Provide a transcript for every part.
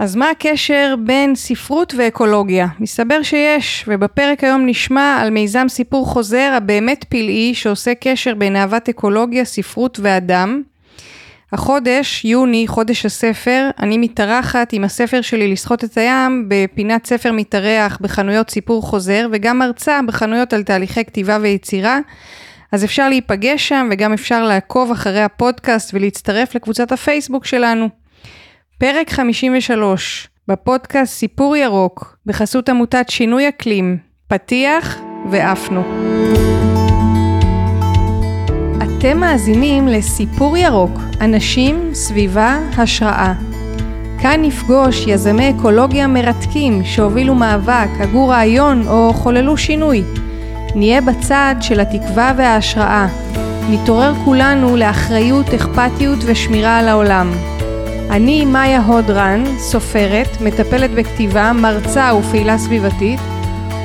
אז מה הקשר בין ספרות ואקולוגיה? מסתבר שיש, ובפרק היום נשמע על מיזם סיפור חוזר הבאמת פלאי שעושה קשר בין אהבת אקולוגיה, ספרות ואדם. החודש, יוני, חודש הספר, אני מתארחת עם הספר שלי לשחות את הים בפינת ספר מתארח בחנויות סיפור חוזר וגם מרצה בחנויות על תהליכי כתיבה ויצירה. אז אפשר להיפגש שם וגם אפשר לעקוב אחרי הפודקאסט ולהצטרף לקבוצת הפייסבוק שלנו. פרק 53 בפודקאסט סיפור ירוק בחסות עמותת שינוי אקלים, פתיח ועפנו. אתם מאזינים לסיפור ירוק, אנשים, סביבה, השראה. כאן נפגוש יזמי אקולוגיה מרתקים שהובילו מאבק, הגו רעיון או חוללו שינוי. נהיה בצד של התקווה וההשראה. נתעורר כולנו לאחריות, אכפתיות ושמירה על העולם. אני מאיה הודרן, סופרת, מטפלת בכתיבה, מרצה ופעילה סביבתית,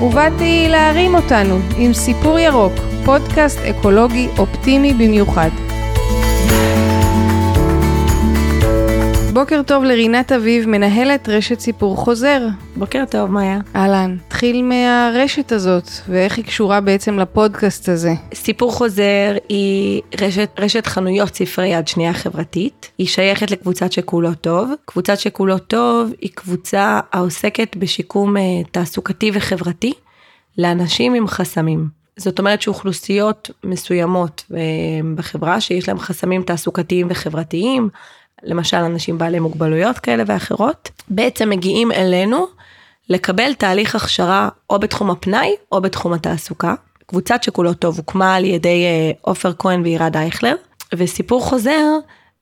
ובאתי להרים אותנו עם סיפור ירוק, פודקאסט אקולוגי אופטימי במיוחד. בוקר טוב לרינת אביב, מנהלת רשת סיפור חוזר. בוקר טוב, מאיה. אהלן, תחיל מהרשת הזאת, ואיך היא קשורה בעצם לפודקאסט הזה. סיפור חוזר היא רשת, רשת חנויות ספרי יד שנייה חברתית. היא שייכת לקבוצת שכולו טוב. קבוצת שכולו טוב היא קבוצה העוסקת בשיקום אה, תעסוקתי וחברתי לאנשים עם חסמים. זאת אומרת שאוכלוסיות מסוימות אה, בחברה שיש להם חסמים תעסוקתיים וחברתיים, למשל אנשים בעלי מוגבלויות כאלה ואחרות, בעצם מגיעים אלינו לקבל תהליך הכשרה או בתחום הפנאי או בתחום התעסוקה. קבוצת שכולו טוב הוקמה על ידי אה, עופר כהן וירד אייכלר, וסיפור חוזר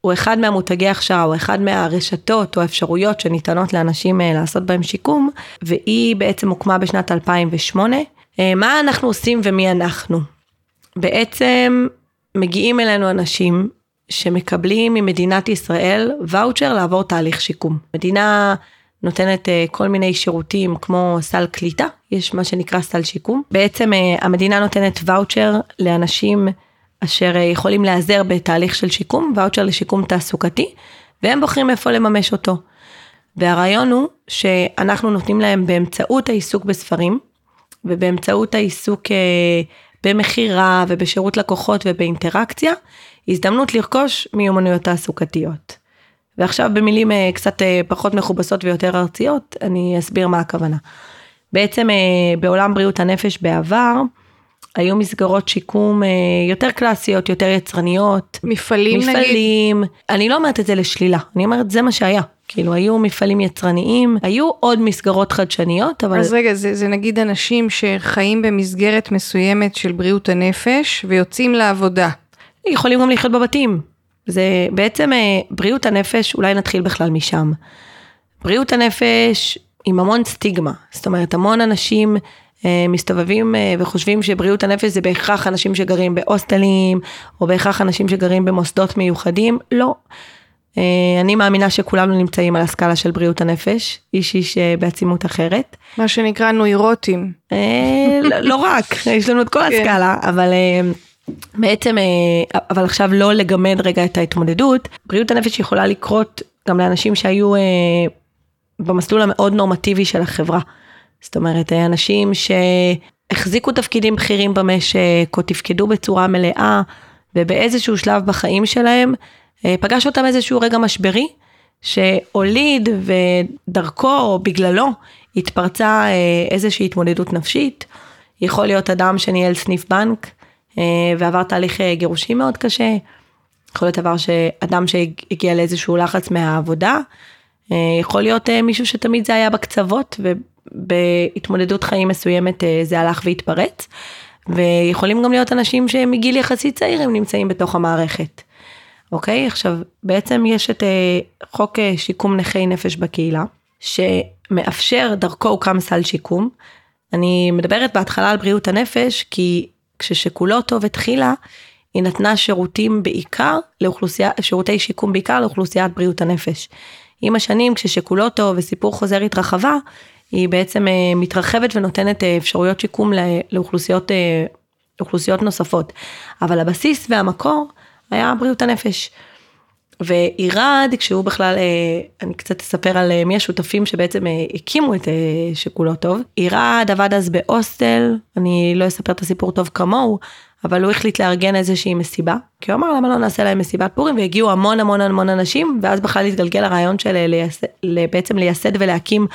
הוא אחד מהמותגי הכשרה, הוא אחד מהרשתות או האפשרויות שניתנות לאנשים אה, לעשות בהם שיקום, והיא בעצם הוקמה בשנת 2008. אה, מה אנחנו עושים ומי אנחנו? בעצם מגיעים אלינו אנשים שמקבלים ממדינת ישראל ואוצ'ר לעבור תהליך שיקום. מדינה נותנת uh, כל מיני שירותים כמו סל קליטה, יש מה שנקרא סל שיקום. בעצם uh, המדינה נותנת ואוצ'ר לאנשים אשר uh, יכולים להיעזר בתהליך של שיקום, ואוצ'ר לשיקום תעסוקתי, והם בוחרים איפה לממש אותו. והרעיון הוא שאנחנו נותנים להם באמצעות העיסוק בספרים, ובאמצעות העיסוק במכירה ובשירות לקוחות ובאינטראקציה, הזדמנות לרכוש מיומנויות תעסוקתיות. ועכשיו במילים אה, קצת אה, פחות מכובסות ויותר ארציות, אני אסביר מה הכוונה. בעצם אה, בעולם בריאות הנפש בעבר, היו מסגרות שיקום יותר קלאסיות, יותר יצרניות. מפעלים, מפעלים נגיד? מפעלים. אני לא אומרת את זה לשלילה, אני אומרת זה מה שהיה. כאילו היו מפעלים יצרניים, היו עוד מסגרות חדשניות, אבל... אז רגע, זה, זה נגיד אנשים שחיים במסגרת מסוימת של בריאות הנפש ויוצאים לעבודה. יכולים גם לחיות בבתים. זה בעצם אה, בריאות הנפש, אולי נתחיל בכלל משם. בריאות הנפש עם המון סטיגמה, זאת אומרת המון אנשים אה, מסתובבים אה, וחושבים שבריאות הנפש זה בהכרח אנשים שגרים בהוסטלים, או בהכרח אנשים שגרים במוסדות מיוחדים, לא. אני מאמינה שכולנו נמצאים על הסקאלה של בריאות הנפש, איש איש בעצימות אחרת. מה שנקרא נוירוטים. לא, לא רק, יש לנו את כל כן. הסקאלה, אבל... בעצם, אה, אבל עכשיו לא לגמד רגע את ההתמודדות, בריאות הנפש יכולה לקרות גם לאנשים שהיו אה, במסלול המאוד נורמטיבי של החברה. זאת אומרת, אה, אנשים שהחזיקו תפקידים בכירים במשק, או תפקדו בצורה מלאה, ובאיזשהו שלב בחיים שלהם, פגש אותם איזשהו רגע משברי, שהוליד ודרכו או בגללו התפרצה איזושהי התמודדות נפשית. יכול להיות אדם שניהל סניף בנק, ועבר תהליך אה, גירושים מאוד קשה. יכול להיות דבר שאדם שהגיע לאיזשהו לחץ מהעבודה, אה, יכול להיות מישהו שתמיד זה היה בקצוות ובהתמודדות חיים מסוימת זה הלך והתפרץ. ויכולים גם להיות אנשים שמגיל יחסית צעיר הם נמצאים בתוך המערכת. אוקיי? עכשיו, בעצם יש את חוק שיקום נכי נפש בקהילה, שמאפשר, דרכו הוקם סל שיקום. אני מדברת בהתחלה על בריאות הנפש, כי כששכולו טוב התחילה, היא נתנה שירותים בעיקר לאוכלוסייה, שירותי שיקום בעיקר לאוכלוסיית בריאות הנפש. עם השנים כששכולו טוב וסיפור חוזר התרחבה, היא בעצם אה, מתרחבת ונותנת אה, אפשרויות שיקום לאוכלוסיות, אה, לאוכלוסיות נוספות. אבל הבסיס והמקור היה בריאות הנפש. ועירד, כשהוא בכלל, אני קצת אספר על מי השותפים שבעצם הקימו את שכולו טוב. עירד עבד אז בהוסטל, אני לא אספר את הסיפור טוב כמוהו, אבל הוא החליט לארגן איזושהי מסיבה, כי הוא אמר למה לא נעשה להם מסיבת פורים, והגיעו המון המון המון אנשים, ואז בכלל התגלגל הרעיון של לייס, בעצם לייסד ולהקים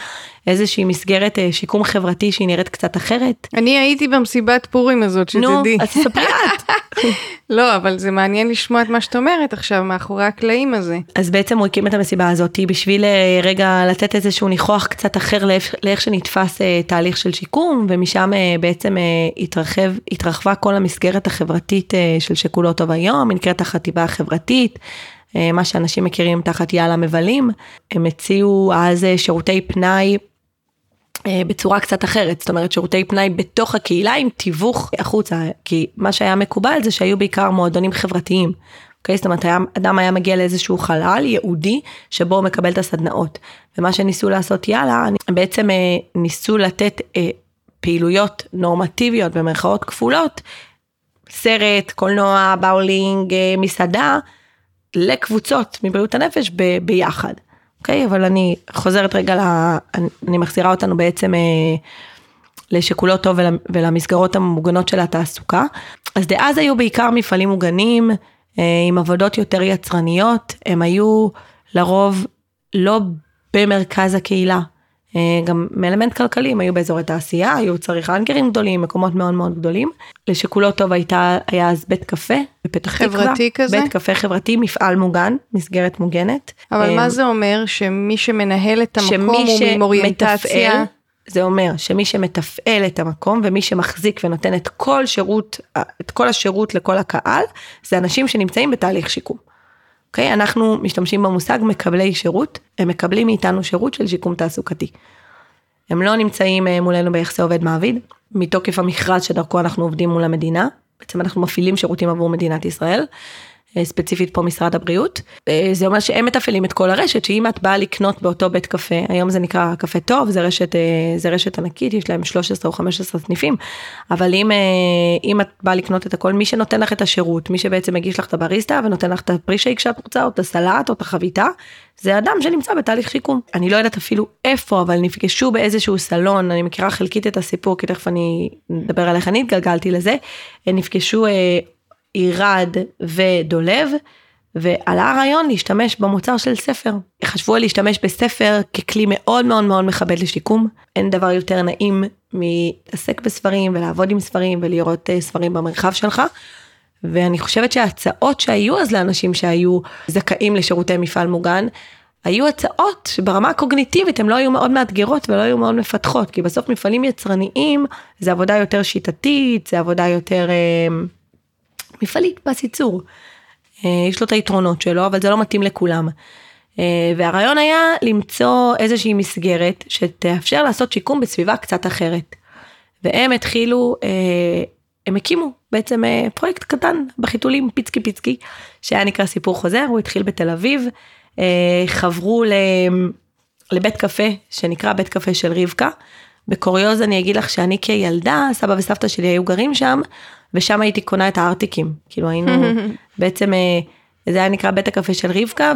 איזושהי מסגרת אה, שיקום חברתי שהיא נראית קצת אחרת. אני הייתי במסיבת פורים הזאת, שתדעי. נו, אז תספרי את. לא, אבל זה מעניין לשמוע את מה שאת אומרת עכשיו, מאחורי הקלעים הזה. אז בעצם הוא הקים את המסיבה הזאת בשביל אה, רגע לתת איזשהו ניחוח קצת אחר לאיך, לאיך שנתפס אה, תהליך של שיקום, ומשם בעצם התרחב, התרחבה כל המסגרת החברתית של שכולו טוב היום, היא נקראת החטיבה החברתית. מה שאנשים מכירים תחת יאללה מבלים, הם הציעו אז שירותי פנאי בצורה קצת אחרת, זאת אומרת שירותי פנאי בתוך הקהילה עם תיווך החוצה, כי מה שהיה מקובל זה שהיו בעיקר מועדונים חברתיים. אוקיי? זאת אומרת, היה, אדם היה מגיע לאיזשהו חלל ייעודי שבו הוא מקבל את הסדנאות. ומה שניסו לעשות יאללה, בעצם אה, ניסו לתת אה, פעילויות נורמטיביות במרכאות כפולות, סרט, קולנוע, באולינג, אה, מסעדה, לקבוצות מבריאות הנפש ב, ביחד. אוקיי? אבל אני חוזרת רגע, ל... אני מחזירה אותנו בעצם אה, לשכולו טוב ול... ולמסגרות המוגנות של התעסוקה. אז דאז היו בעיקר מפעלים מוגנים אה, עם עבודות יותר יצרניות, הם היו לרוב לא במרכז הקהילה. אה, גם מאלמנט כלכלי, הם היו באזורי תעשייה, היו צריך אנגרים גדולים, מקומות מאוד מאוד גדולים. לשכולו טוב הייתה, היה אז בית קפה בפתח תקווה. חברתי כזה? בית קפה חברתי, מפעל מוגן, מסגרת מוגנת. אבל מה אה, זה אומר? שמי שמנהל את המקום הוא עם אוריינטציה? זה אומר שמי שמתפעל את המקום ומי שמחזיק ונותן את כל שירות, את כל השירות לכל הקהל, זה אנשים שנמצאים בתהליך שיקום. אוקיי? אנחנו משתמשים במושג מקבלי שירות, הם מקבלים מאיתנו שירות של שיקום תעסוקתי. הם לא נמצאים אה, מולנו ביחסי עובד מעביד, מתוקף המכרז שדרכו אנחנו עובדים מול המדינה, בעצם אנחנו מפעילים שירותים עבור מדינת ישראל, ספציפית פה משרד הבריאות. אה, זה אומר שהם מתפעלים את כל הרשת, שאם את באה לקנות באותו בית קפה, היום זה נקרא קפה טוב, זה רשת, אה, זה רשת ענקית, יש להם 13 או 15 סניפים, אבל אם, אם את באה לקנות את הכל, מי שנותן לך את השירות, מי שבעצם מגיש לך את הבריסטה ונותן לך את הפרי שייק שאת רוצה, או את הסלט או את החביתה, זה אדם שנמצא בתהליך שיקום. אני לא יודעת אפילו איפה, אבל נפגשו באיזשהו סלון, אני מכירה חלקית את הסיפור, כי תכף אני אדבר על איך אני התגלגלתי לזה, נפגשו עירד ודולב, ועלה הרעיון להשתמש במוצר של ספר. חשבו על להשתמש בספר ככלי מאוד מאוד מאוד מכבד לשיקום. אין דבר יותר נעים מלהתעסק בספרים ולעבוד עם ספרים ולראות אה, ספרים במרחב שלך. ואני חושבת שההצעות שהיו אז לאנשים שהיו זכאים לשירותי מפעל מוגן, היו הצעות שברמה הקוגניטיבית הן לא היו מאוד מאתגרות ולא היו מאוד מפתחות, כי בסוף מפעלים יצרניים זה עבודה יותר שיטתית, זה עבודה יותר... מפעלית פס ייצור. אה, יש לו את היתרונות שלו, אבל זה לא מתאים לכולם. אה, והרעיון היה למצוא איזושהי מסגרת שתאפשר לעשות שיקום בסביבה קצת אחרת. והם התחילו, אה, הם הקימו בעצם פרויקט קטן בחיתולים פיצקי פיצקי, שהיה נקרא סיפור חוזר, הוא התחיל בתל אביב, חברו לבית קפה שנקרא בית קפה של רבקה. בקוריוז אני אגיד לך שאני כילדה, סבא וסבתא שלי היו גרים שם, ושם הייתי קונה את הארטיקים. כאילו היינו, בעצם אה, זה היה נקרא בית הקפה של רבקה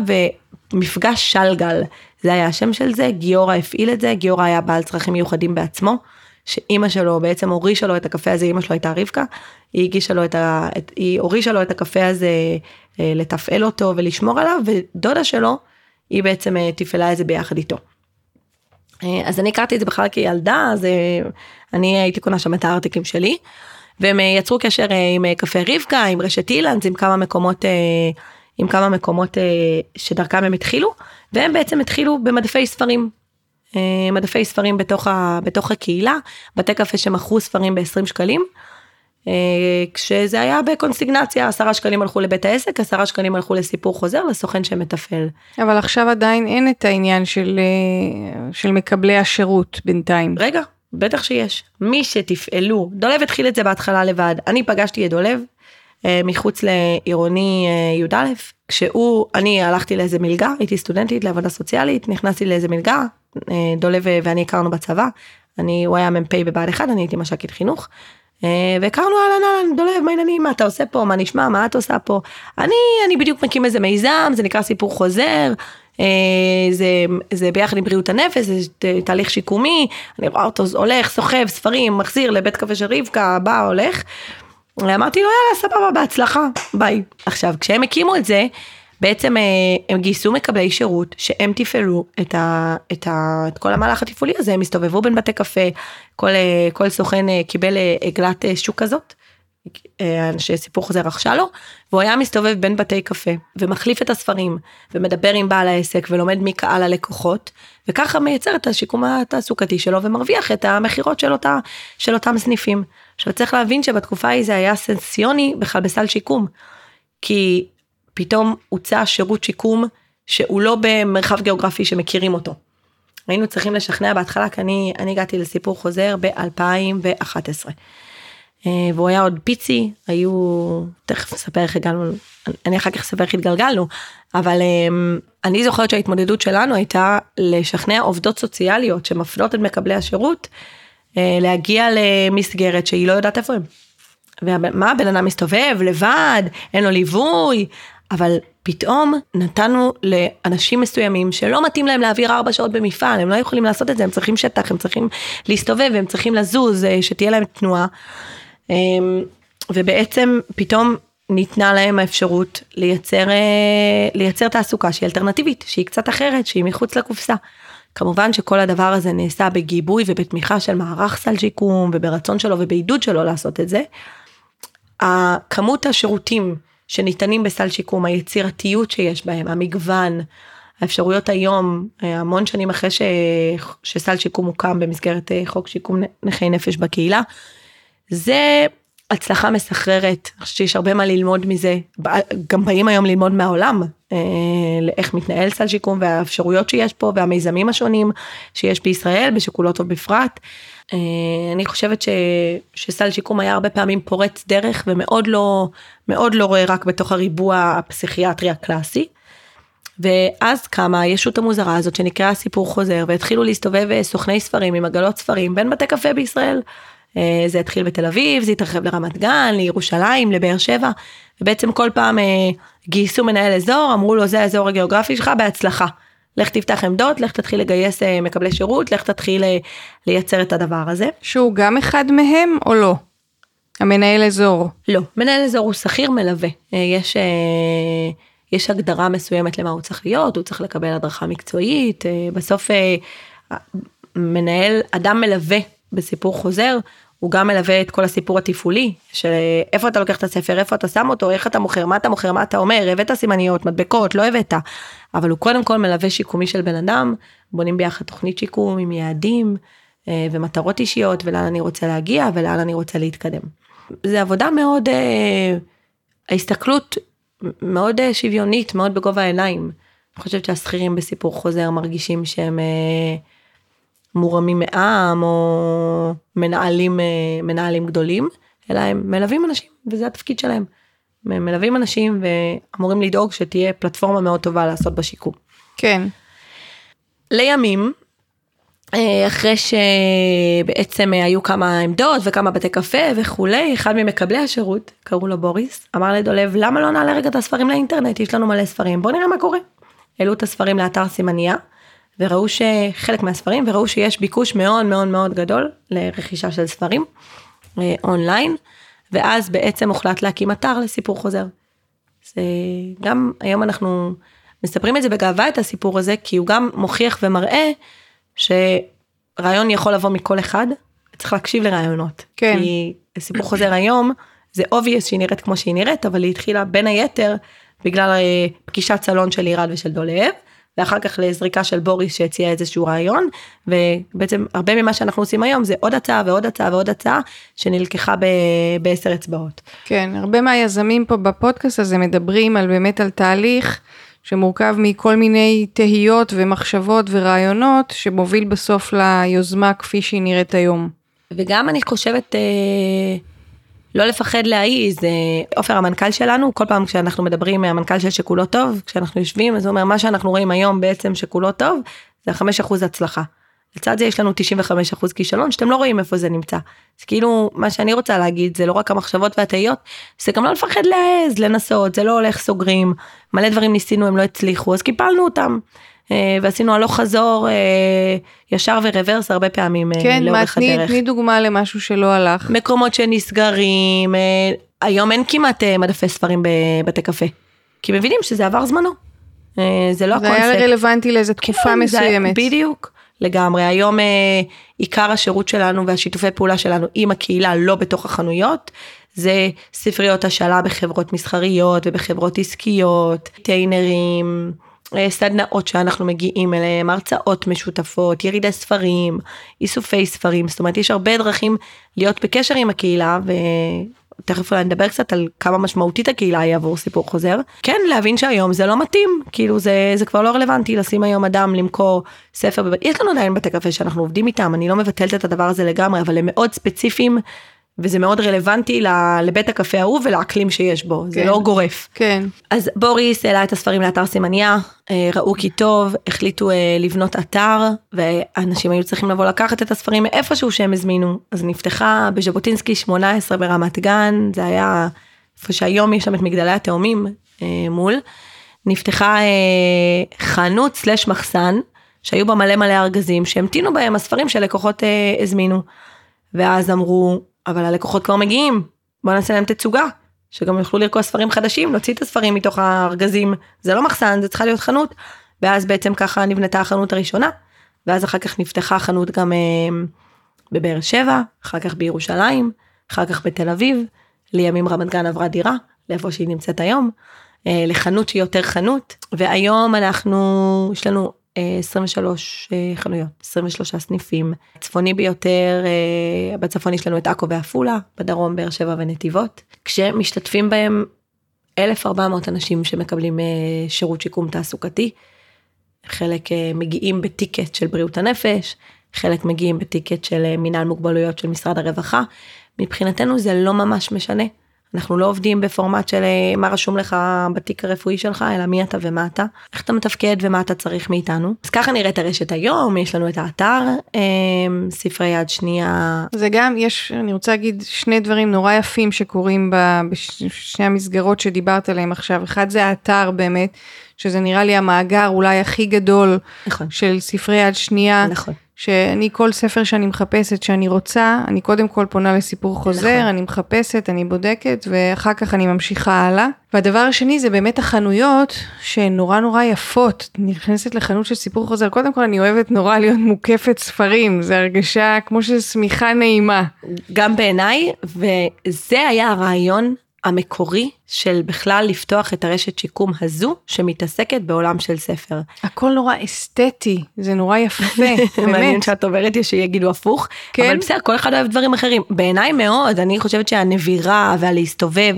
ומפגש שלגל. זה היה השם של זה, גיורא הפעיל את זה, גיורא היה בעל צרכים מיוחדים בעצמו. שאימא שלו בעצם הורישה לו את הקפה הזה, אימא שלו הייתה רבקה, היא הגישה לו את ה... את, היא הורישה לו את הקפה הזה אה, לתפעל אותו ולשמור עליו, ודודה שלו, היא בעצם אה, תפעלה את זה ביחד איתו. אז אני הכרתי את זה בכלל כילדה, אז אני הייתי קונה שם את הארטיקים שלי. והם אה, יצרו קשר אה, עם אה, קפה רבקה, עם רשת אילנס, עם כמה מקומות, עם כמה מקומות שדרכם הם התחילו, והם בעצם התחילו במדפי ספרים. מדפי ספרים בתוך, ה, בתוך הקהילה, בתי קפה שמכרו ספרים ב-20 שקלים. כשזה היה בקונסיגנציה, עשרה שקלים הלכו לבית העסק, עשרה שקלים הלכו לסיפור חוזר, לסוכן שמתפעל. אבל עכשיו עדיין אין את העניין של, של מקבלי השירות בינתיים. רגע, בטח שיש. מי שתפעלו, דולב התחיל את זה בהתחלה לבד. אני פגשתי את דולב אה, מחוץ לעירוני אה, י"א, כשהוא, אני הלכתי לאיזה מלגה, הייתי סטודנטית לעבודה סוציאלית, נכנסתי לאיזה מלגה, אה, דולב ואני הכרנו בצבא, אני, הוא היה מ"פ בבה"ד 1, אני הייתי מש"קית חינוך. אה, והכרנו אהלן אהלן דולב מה העניינים? מה אתה עושה פה? מה נשמע? מה את עושה פה? אני אני בדיוק מקים איזה מיזם זה נקרא סיפור חוזר. אה, זה זה ביחד עם בריאות הנפש זה תהליך שיקומי אני רואה אותו הולך סוחב ספרים מחזיר לבית קפה של רבקה בא הולך. אמרתי לו יאללה סבבה בהצלחה ביי. עכשיו כשהם הקימו את זה בעצם אה, הם גייסו מקבלי שירות שהם תפעלו את, ה, את, ה, את כל המהלך התפעולי הזה, הם הסתובבו בין בתי קפה, כל, אה, כל סוכן אה, קיבל עגלת שוק כזאת, שסיפור חוזר רכשה לו, והוא היה מסתובב בין בתי קפה ומחליף את הספרים ומדבר עם בעל העסק ולומד מקהל הלקוחות וככה מייצר את השיקום התעסוקתי שלו ומרוויח את המכירות של, אותה, של אותם סניפים. עכשיו צריך להבין שבתקופה ההיא זה היה סנסיוני בכלל בסל שיקום. כי פתאום הוצע שירות שיקום שהוא לא במרחב גיאוגרפי שמכירים אותו. היינו צריכים לשכנע בהתחלה כי אני, אני הגעתי לסיפור חוזר ב-2011. אה, והוא היה עוד פיצי, היו, תכף אספר איך הגענו, אני אחר כך אספר איך התגלגלנו, אבל אה, אני זוכרת שההתמודדות שלנו הייתה לשכנע עובדות סוציאליות שמפנות את מקבלי השירות אה, להגיע למסגרת שהיא לא יודעת איפה הם. ומה בן אדם מסתובב לבד, אין לו ליווי, אבל פתאום נתנו לאנשים מסוימים שלא מתאים להם להעביר ארבע שעות במפעל, הם לא יכולים לעשות את זה, הם צריכים שטח, הם צריכים להסתובב, הם צריכים לזוז, שתהיה להם תנועה. אמ, ובעצם פתאום ניתנה להם האפשרות לייצר, אה, לייצר תעסוקה שהיא אלטרנטיבית, שהיא קצת אחרת, שהיא מחוץ לקופסה. כמובן שכל הדבר הזה נעשה בגיבוי ובתמיכה של מערך סל שיקום וברצון שלו ובעידוד שלו לעשות את זה. הכמות השירותים שניתנים בסל שיקום, היצירתיות שיש בהם, המגוון, האפשרויות היום, אה, המון שנים אחרי ש... שסל שיקום הוקם במסגרת אה, חוק שיקום נכי נפש בקהילה, זה הצלחה מסחררת, אני חושבת שיש הרבה מה ללמוד מזה, גם באים היום ללמוד מהעולם, אה, לאיך מתנהל סל שיקום והאפשרויות שיש פה והמיזמים השונים שיש בישראל, בשיקולות טוב בפרט. אה, אני חושבת ש, שסל שיקום היה הרבה פעמים פורץ דרך ומאוד לא, מאוד לא רואה רק בתוך הריבוע הפסיכיאטרי הקלאסי. ואז קמה הישות המוזרה הזאת שנקראה סיפור חוזר והתחילו להסתובב אה, סוכני ספרים עם עגלות ספרים בין בתי קפה בישראל. אה, זה התחיל בתל אביב, זה התרחב לרמת גן, לירושלים, לבאר שבע, ובעצם כל פעם גייסו מנהל אזור, אמרו לו זה האזור הגיאוגרפי שלך בהצלחה. לך תפתח עמדות, לך תתחיל לגייס אה, מקבלי שירות, לך תתחיל אה, לייצר את הדבר הזה. שהוא גם אחד מהם או לא? המנהל אזור. לא, מנהל אזור הוא שכיר מלווה. אה, יש, יש הגדרה מסוימת למה הוא צריך להיות, הוא צריך לקבל הדרכה מקצועית, בסוף מנהל, אדם מלווה בסיפור חוזר, הוא גם מלווה את כל הסיפור התפעולי, של איפה אתה לוקח את הספר, איפה אתה שם אותו, איך אתה מוכר, מה אתה מוכר, מה אתה אומר, הבאת סימניות, מדבקות, לא הבאת. אבל הוא קודם כל מלווה שיקומי של בן אדם, בונים ביחד תוכנית שיקום עם יעדים אה, ומטרות אישיות ולאן אני רוצה להגיע ולאן אני רוצה להתקדם. זה עבודה מאוד, אה, ההסתכלות מאוד אה, שוויונית, מאוד בגובה העיניים. אני חושבת שהשכירים בסיפור חוזר מרגישים שהם מורמים מעם או מנהלים, מנהלים גדולים, אלא הם מלווים אנשים וזה התפקיד שלהם. מלווים אנשים ואמורים לדאוג שתהיה פלטפורמה מאוד טובה לעשות בשיקום. כן. לימים, אה, אחרי שבעצם היו כמה עמדות וכמה בתי קפה וכולי, אחד ממקבלי השירות, קראו לו בוריס, אמר לדולב, למה לא נעלה רגע את הספרים לאינטרנט, יש לנו מלא ספרים, בוא נראה מה קורה. העלו את הספרים לאתר סימניה, וראו שחלק מהספרים, וראו שיש ביקוש מאוד מאוד מאוד גדול לרכישה של ספרים אה, אונליין. ואז בעצם הוחלט להקים אתר לסיפור חוזר. זה גם היום אנחנו מספרים את זה בגאווה את הסיפור הזה כי הוא גם מוכיח ומראה שרעיון יכול לבוא מכל אחד צריך להקשיב לרעיונות. כן. כי סיפור חוזר היום זה obvious שהיא נראית כמו שהיא נראית אבל היא התחילה בין היתר בגלל אה, פגישת סלון של לירד ושל דולב. ואחר כך לזריקה של בוריס שהציע איזשהו רעיון ובעצם הרבה ממה שאנחנו עושים היום זה עוד הצעה ועוד הצעה ועוד הצעה שנלקחה בעשר אצבעות. כן הרבה מהיזמים פה בפודקאסט הזה מדברים על באמת על תהליך שמורכב מכל מיני תהיות ומחשבות ורעיונות שמוביל בסוף ליוזמה כפי שהיא נראית היום. וגם אני חושבת. אה... לא לפחד להעיז, עופר המנכ"ל שלנו, כל פעם כשאנחנו מדברים, המנכ"ל של שכולו טוב, כשאנחנו יושבים, אז הוא אומר, מה שאנחנו רואים היום בעצם שכולו טוב, זה החמש אחוז הצלחה. לצד זה יש לנו 95% כישלון שאתם לא רואים איפה זה נמצא. אז כאילו מה שאני רוצה להגיד זה לא רק המחשבות והתהיות, זה גם לא לפחד להעז, לנסות, זה לא הולך סוגרים, מלא דברים ניסינו הם לא הצליחו אז קיפלנו אותם. אה, ועשינו הלוך חזור אה, ישר ורוורס הרבה פעמים אה, כן, לאורך תני, הדרך. תני דוגמה למשהו שלא הלך. מקומות שנסגרים, היום אין כמעט מדפי ספרים בבתי קפה, כי מבינים שזה עבר זמנו. זה לא זה הקונספט. היה רלוונטי לאיזה תקופה כן, זה- מסוימת. בדיוק, לגמרי. היום עיקר השירות שלנו והשיתופי פעולה שלנו עם הקהילה לא בתוך החנויות, זה ספריות השאלה בחברות מסחריות ובחברות עסקיות, טיינרים. אה, סדנאות שאנחנו מגיעים אליהם, הרצאות משותפות, ירידי ספרים, איסופי ספרים, זאת אומרת יש הרבה דרכים להיות בקשר עם הקהילה ותכף אולי נדבר קצת על כמה משמעותית הקהילה היא עבור סיפור חוזר. כן, להבין שהיום זה לא מתאים, כאילו זה, זה כבר לא רלוונטי לשים היום אדם למכור ספר, בבית. יש לנו עדיין בתי קפה שאנחנו עובדים איתם, אני לא מבטלת את הדבר הזה לגמרי, אבל הם מאוד ספציפיים. וזה מאוד רלוונטי לבית הקפה ההוא ולאקלים שיש בו, זה כן. לא גורף. כן. אז בוריס העלה את הספרים לאתר סימניה, אה, ראו כי טוב, החליטו אה, לבנות אתר, ואנשים היו צריכים לבוא לקחת את הספרים מאיפשהו שהם הזמינו. אז נפתחה בז'בוטינסקי 18 ברמת גן, זה היה איפה שהיום יש שם את מגדלי התאומים אה, מול. נפתחה חנות סלש מחסן, שהיו בה מלא מלא ארגזים, שהמתינו בהם הספרים שלקוחות הזמינו. ואז אמרו, אבל הלקוחות כבר מגיעים, בוא נעשה להם תצוגה, שגם יוכלו לרכוש ספרים חדשים, נוציא את הספרים מתוך הארגזים, זה לא מחסן, זה צריכה להיות חנות. ואז בעצם ככה נבנתה החנות הראשונה, ואז אחר כך נפתחה חנות גם אה, בבאר שבע, אחר כך בירושלים, אחר כך בתל אביב, לימים רמת גן עברה דירה, לאיפה שהיא נמצאת היום, אה, לחנות שהיא יותר חנות, והיום אנחנו, יש לנו 23 אה, חנויות, 23 סניפים, צפוני ביותר, אה, בצפון יש לנו את עכו ועפולה, בדרום באר שבע ונתיבות, כשמשתתפים בהם 1,400 אנשים שמקבלים אה, שירות שיקום תעסוקתי, חלק אה, מגיעים בטיקט של בריאות הנפש, חלק מגיעים בטיקט של אה, מינהל מוגבלויות של משרד הרווחה. מבחינתנו זה לא ממש משנה. אנחנו לא עובדים בפורמט של אה, מה רשום לך בתיק הרפואי שלך, אלא מי אתה ומה אתה, איך אתה מתפקד ומה אתה צריך מאיתנו. אז ככה נראית הרשת היום, יש לנו את האתר, אה, ספרי יד שנייה, זה גם, יש, אני רוצה להגיד שני דברים נורא יפים שקורים בשני המסגרות שדיברת עליהם עכשיו. אחד זה האתר באמת, שזה נראה לי המאגר אולי הכי גדול נכון, של ספרי יד שנייה. נכון. שאני כל ספר שאני מחפשת שאני רוצה, אני קודם כל פונה לסיפור חוזר, נכון. אני מחפשת, אני בודקת, ואחר כך אני ממשיכה הלאה. והדבר השני זה באמת החנויות שהן נורא נורא יפות. נכנסת לחנות של סיפור חוזר, קודם כל אני אוהבת נורא להיות מוקפת ספרים, זה הרגשה כמו של שמיכה נעימה. גם בעיניי, וזה היה הרעיון המקורי של בכלל לפתוח את הרשת שיקום הזו שמתעסקת בעולם של ספר. הכל נורא אסתטי, זה נורא יפה, מעניין באמת. שאת אומרת שיגידו הפוך, כן. אבל בסדר, כל אחד אוהב דברים אחרים. בעיניי מאוד, אני חושבת שהנבירה והלהסתובב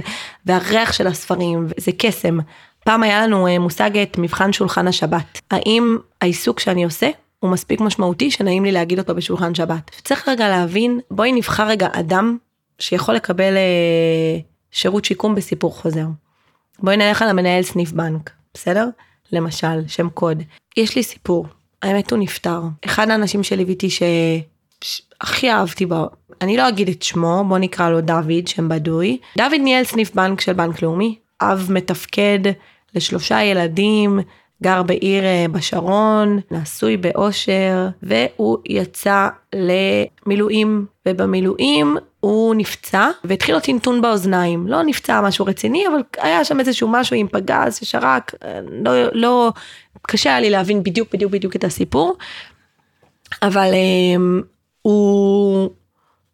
והריח של הספרים זה קסם. פעם היה לנו אה, מושג את מבחן שולחן השבת. האם העיסוק שאני עושה הוא מספיק משמעותי שנעים לי להגיד אותו בשולחן שבת. צריך רגע להבין, בואי נבחר רגע אדם שיכול לקבל אה, שירות שיקום בסיפור חוזר. בואי נלך על המנהל סניף בנק, בסדר? למשל, שם קוד. יש לי סיפור, האמת הוא נפטר. אחד האנשים שליוויתי שהכי אהבתי בו, אני לא אגיד את שמו, בוא נקרא לו דוד, שם בדוי. דוד ניהל סניף בנק של בנק לאומי, אב מתפקד לשלושה ילדים, גר בעיר אה, בשרון, נשוי באושר, והוא יצא למילואים, ובמילואים הוא נפצע והתחיל לו טינטון באוזניים. לא נפצע משהו רציני, אבל היה שם איזשהו משהו עם פגז ששרק, אה, לא, לא, קשה היה לי להבין בדיוק בדיוק בדיוק את הסיפור. אבל um, הוא,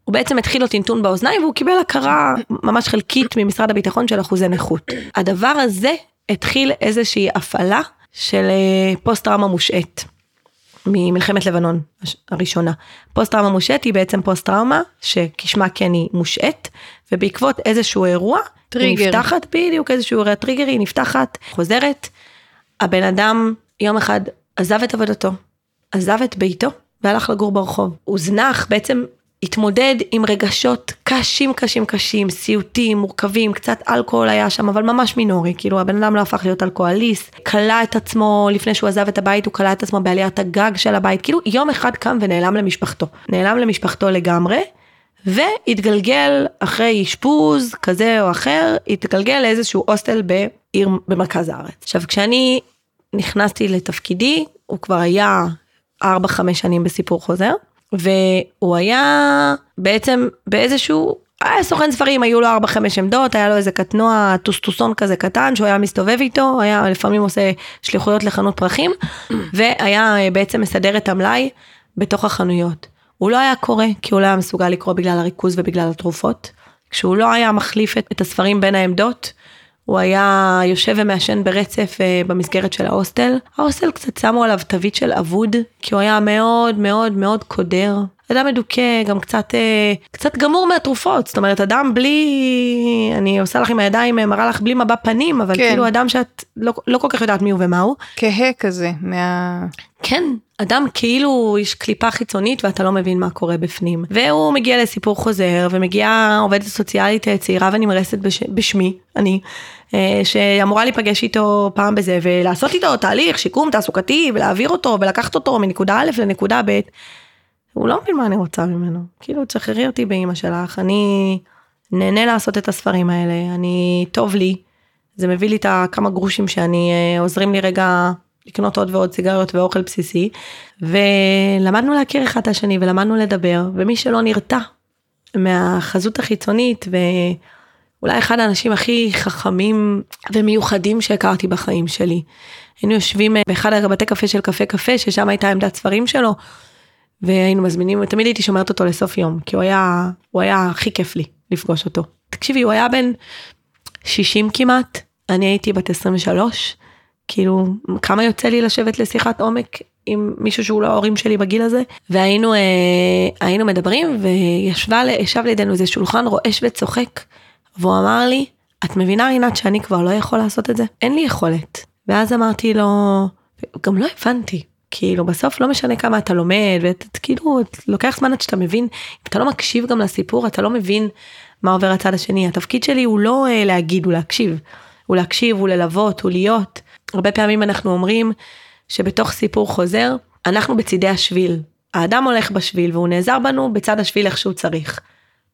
הוא בעצם התחיל לו טינטון באוזניים והוא קיבל הכרה ממש חלקית ממשרד הביטחון של אחוזי נכות. הדבר הזה התחיל איזושהי הפעלה של אה, פוסט טראומה מושעת. ממלחמת לבנון הראשונה. פוסט טראומה מושהית היא בעצם פוסט טראומה שכשמה כן היא מושהית ובעקבות איזשהו אירוע טריגר. היא נפתחת בדיוק איזשהו אירוע טריגר היא נפתחת חוזרת. הבן אדם יום אחד עזב את עבודתו עזב את ביתו והלך לגור ברחוב. הוזנח בעצם התמודד עם רגשות קשים קשים קשים, סיוטים, מורכבים, קצת אלכוהול היה שם, אבל ממש מינורי, כאילו הבן אדם לא הפך להיות אלכוהוליסט, כלא את עצמו, לפני שהוא עזב את הבית, הוא כלא את עצמו בעליית הגג של הבית, כאילו יום אחד קם ונעלם למשפחתו, נעלם למשפחתו לגמרי, והתגלגל אחרי אשפוז כזה או אחר, התגלגל לאיזשהו הוסטל בעיר במרכז הארץ. עכשיו כשאני נכנסתי לתפקידי, הוא כבר היה 4-5 שנים בסיפור חוזר. והוא היה בעצם באיזשהו, היה סוכן ספרים, היו לו 4-5 עמדות, היה לו איזה קטנוע טוסטוסון כזה קטן שהוא היה מסתובב איתו, היה לפעמים עושה שליחויות לחנות פרחים, והיה בעצם מסדר את המלאי בתוך החנויות. הוא לא היה קורא, כי הוא לא היה מסוגל לקרוא בגלל הריכוז ובגלל התרופות. כשהוא לא היה מחליף את הספרים בין העמדות, הוא היה יושב ומעשן ברצף uh, במסגרת של ההוסטל. ההוסטל קצת שמו עליו תווית של אבוד, כי הוא היה מאוד מאוד מאוד קודר. אדם מדוכא, גם קצת, uh, קצת גמור מהתרופות, זאת אומרת אדם בלי, אני עושה לך עם הידיים, אה, מראה לך בלי מבע פנים, אבל כן. כאילו אדם שאת לא, לא כל כך יודעת מי הוא ומה הוא. כהה כזה, מה... כן, אדם כאילו יש קליפה חיצונית ואתה לא מבין מה קורה בפנים. והוא מגיע לסיפור חוזר ומגיעה עובדת סוציאלית צעירה ונמרסת בש... בשמי, אני, אה, שאמורה להיפגש איתו פעם בזה ולעשות איתו תהליך שיקום תעסוקתי ולהעביר אותו ולקחת אותו מנקודה א' לנקודה ב'. הוא לא מבין מה אני רוצה ממנו. כאילו תשחררי אותי באימא שלך, אני נהנה לעשות את הספרים האלה, אני טוב לי. זה מביא לי את הכמה גרושים שאני אה, עוזרים לי רגע לקנות עוד ועוד סיגריות ואוכל בסיסי, ולמדנו להכיר אחד את השני ולמדנו לדבר, ומי שלא נרתע מהחזות החיצונית ואולי אחד האנשים הכי חכמים ומיוחדים שהכרתי בחיים שלי. היינו יושבים אה, באחד הבתי קפה של קפה קפה, ששם הייתה עמדת ספרים שלו, והיינו מזמינים, תמיד הייתי שומרת אותו לסוף יום, כי הוא היה, הוא היה הכי כיף לי לפגוש אותו. תקשיבי, הוא היה בן 60 כמעט, אני הייתי בת 23, כאילו, כמה יוצא לי לשבת לשיחת עומק עם מישהו שהוא לא ההורים שלי בגיל הזה, והיינו אה, מדברים, וישב לידינו איזה שולחן רועש וצוחק, והוא אמר לי, את מבינה רינת שאני כבר לא יכול לעשות את זה? אין לי יכולת. ואז אמרתי לו, גם לא הבנתי, כאילו בסוף לא משנה כמה אתה לומד, וכאילו לוקח זמן עד שאתה מבין, אם אתה לא מקשיב גם לסיפור, אתה לא מבין מה עובר הצד השני. התפקיד שלי הוא לא אה, להגיד, הוא להקשיב. הוא להקשיב, הוא ללוות, הוא להיות. הרבה פעמים אנחנו אומרים שבתוך סיפור חוזר, אנחנו בצידי השביל. האדם הולך בשביל והוא נעזר בנו בצד השביל איך שהוא צריך.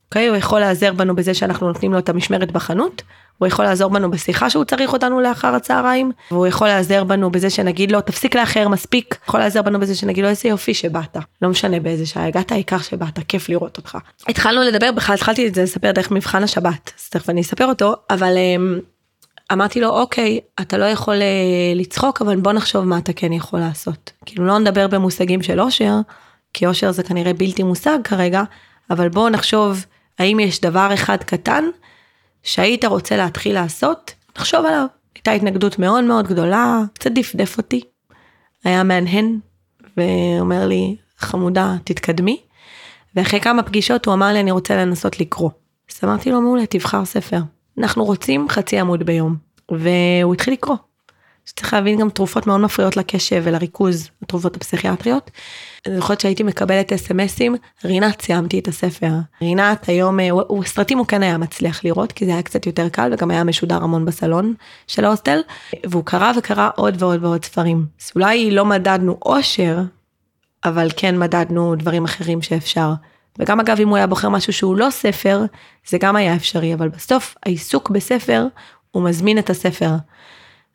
אוקיי? הוא יכול להיעזר בנו בזה שאנחנו נותנים לו את המשמרת בחנות, הוא יכול לעזור בנו בשיחה שהוא צריך אותנו לאחר הצהריים, והוא יכול לעזר בנו בזה שנגיד לו תפסיק לאחר מספיק, יכול לעזר בנו בזה שנגיד לו איזה יופי שבאת, לא משנה באיזה שעה הגעת העיקר שבאת, כיף לראות אותך. התחלנו לדבר, בכלל התחלתי את זה לספר דרך מבחן השבת, אז תכף אני אספר אותו, אבל אמ, אמרתי לו, אוקיי, אתה לא יכול אה, לצחוק, אבל בוא נחשוב מה אתה כן יכול לעשות. כאילו, לא נדבר במושגים של אושר, כי אושר זה כנראה בלתי מושג כרגע, אבל בוא נחשוב האם יש דבר אחד קטן שהיית רוצה להתחיל לעשות, נחשוב עליו. הייתה התנגדות מאוד מאוד גדולה, קצת דפדף אותי. היה מהנהן, ואומר לי, חמודה, תתקדמי. ואחרי כמה פגישות הוא אמר לי, אני רוצה לנסות לקרוא. אז אמרתי לו, מעולה, תבחר ספר. אנחנו רוצים חצי עמוד ביום. והוא התחיל לקרוא. שצריך להבין גם תרופות מאוד מפריעות לקשב ולריכוז, התרופות הפסיכיאטריות. אני זוכרת שהייתי מקבלת אסמסים, רינת סיימתי את הספר. רינת היום, הוא, הוא, סרטים הוא כן היה מצליח לראות, כי זה היה קצת יותר קל וגם היה משודר המון בסלון של ההוסטל, והוא קרא וקרא עוד ועוד ועוד ספרים. אז אולי לא מדדנו אושר, אבל כן מדדנו דברים אחרים שאפשר. וגם אגב אם הוא היה בוחר משהו שהוא לא ספר, זה גם היה אפשרי, אבל בסוף העיסוק בספר, הוא מזמין את הספר.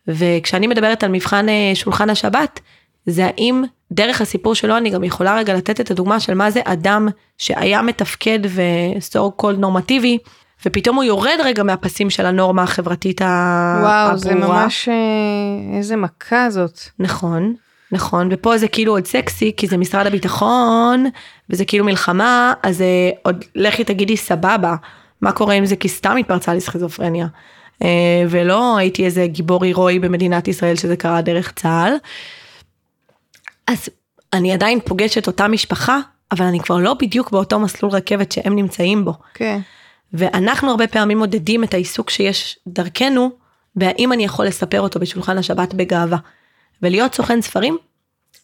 וכשאני מדברת על מבחן אה, שולחן השבת, זה האם דרך הסיפור שלו אני גם יכולה רגע לתת את הדוגמה של מה זה אדם שהיה מתפקד וסו קולד נורמטיבי, ופתאום הוא יורד רגע מהפסים של הנורמה החברתית הברורה. וואו, זה ממש אה, איזה מכה זאת. נכון. נכון, ופה זה כאילו עוד סקסי, כי זה משרד הביטחון, וזה כאילו מלחמה, אז אה, עוד לכי תגידי סבבה, מה קורה אם זה כי סתם התפרצה לי סכיזופרניה. אה, ולא הייתי איזה גיבור הירואי במדינת ישראל שזה קרה דרך צה"ל. אז אני עדיין פוגשת אותה משפחה, אבל אני כבר לא בדיוק באותו מסלול רכבת שהם נמצאים בו. כן. Okay. ואנחנו הרבה פעמים מודדים את העיסוק שיש דרכנו, והאם אני יכול לספר אותו בשולחן השבת בגאווה. ולהיות סוכן ספרים,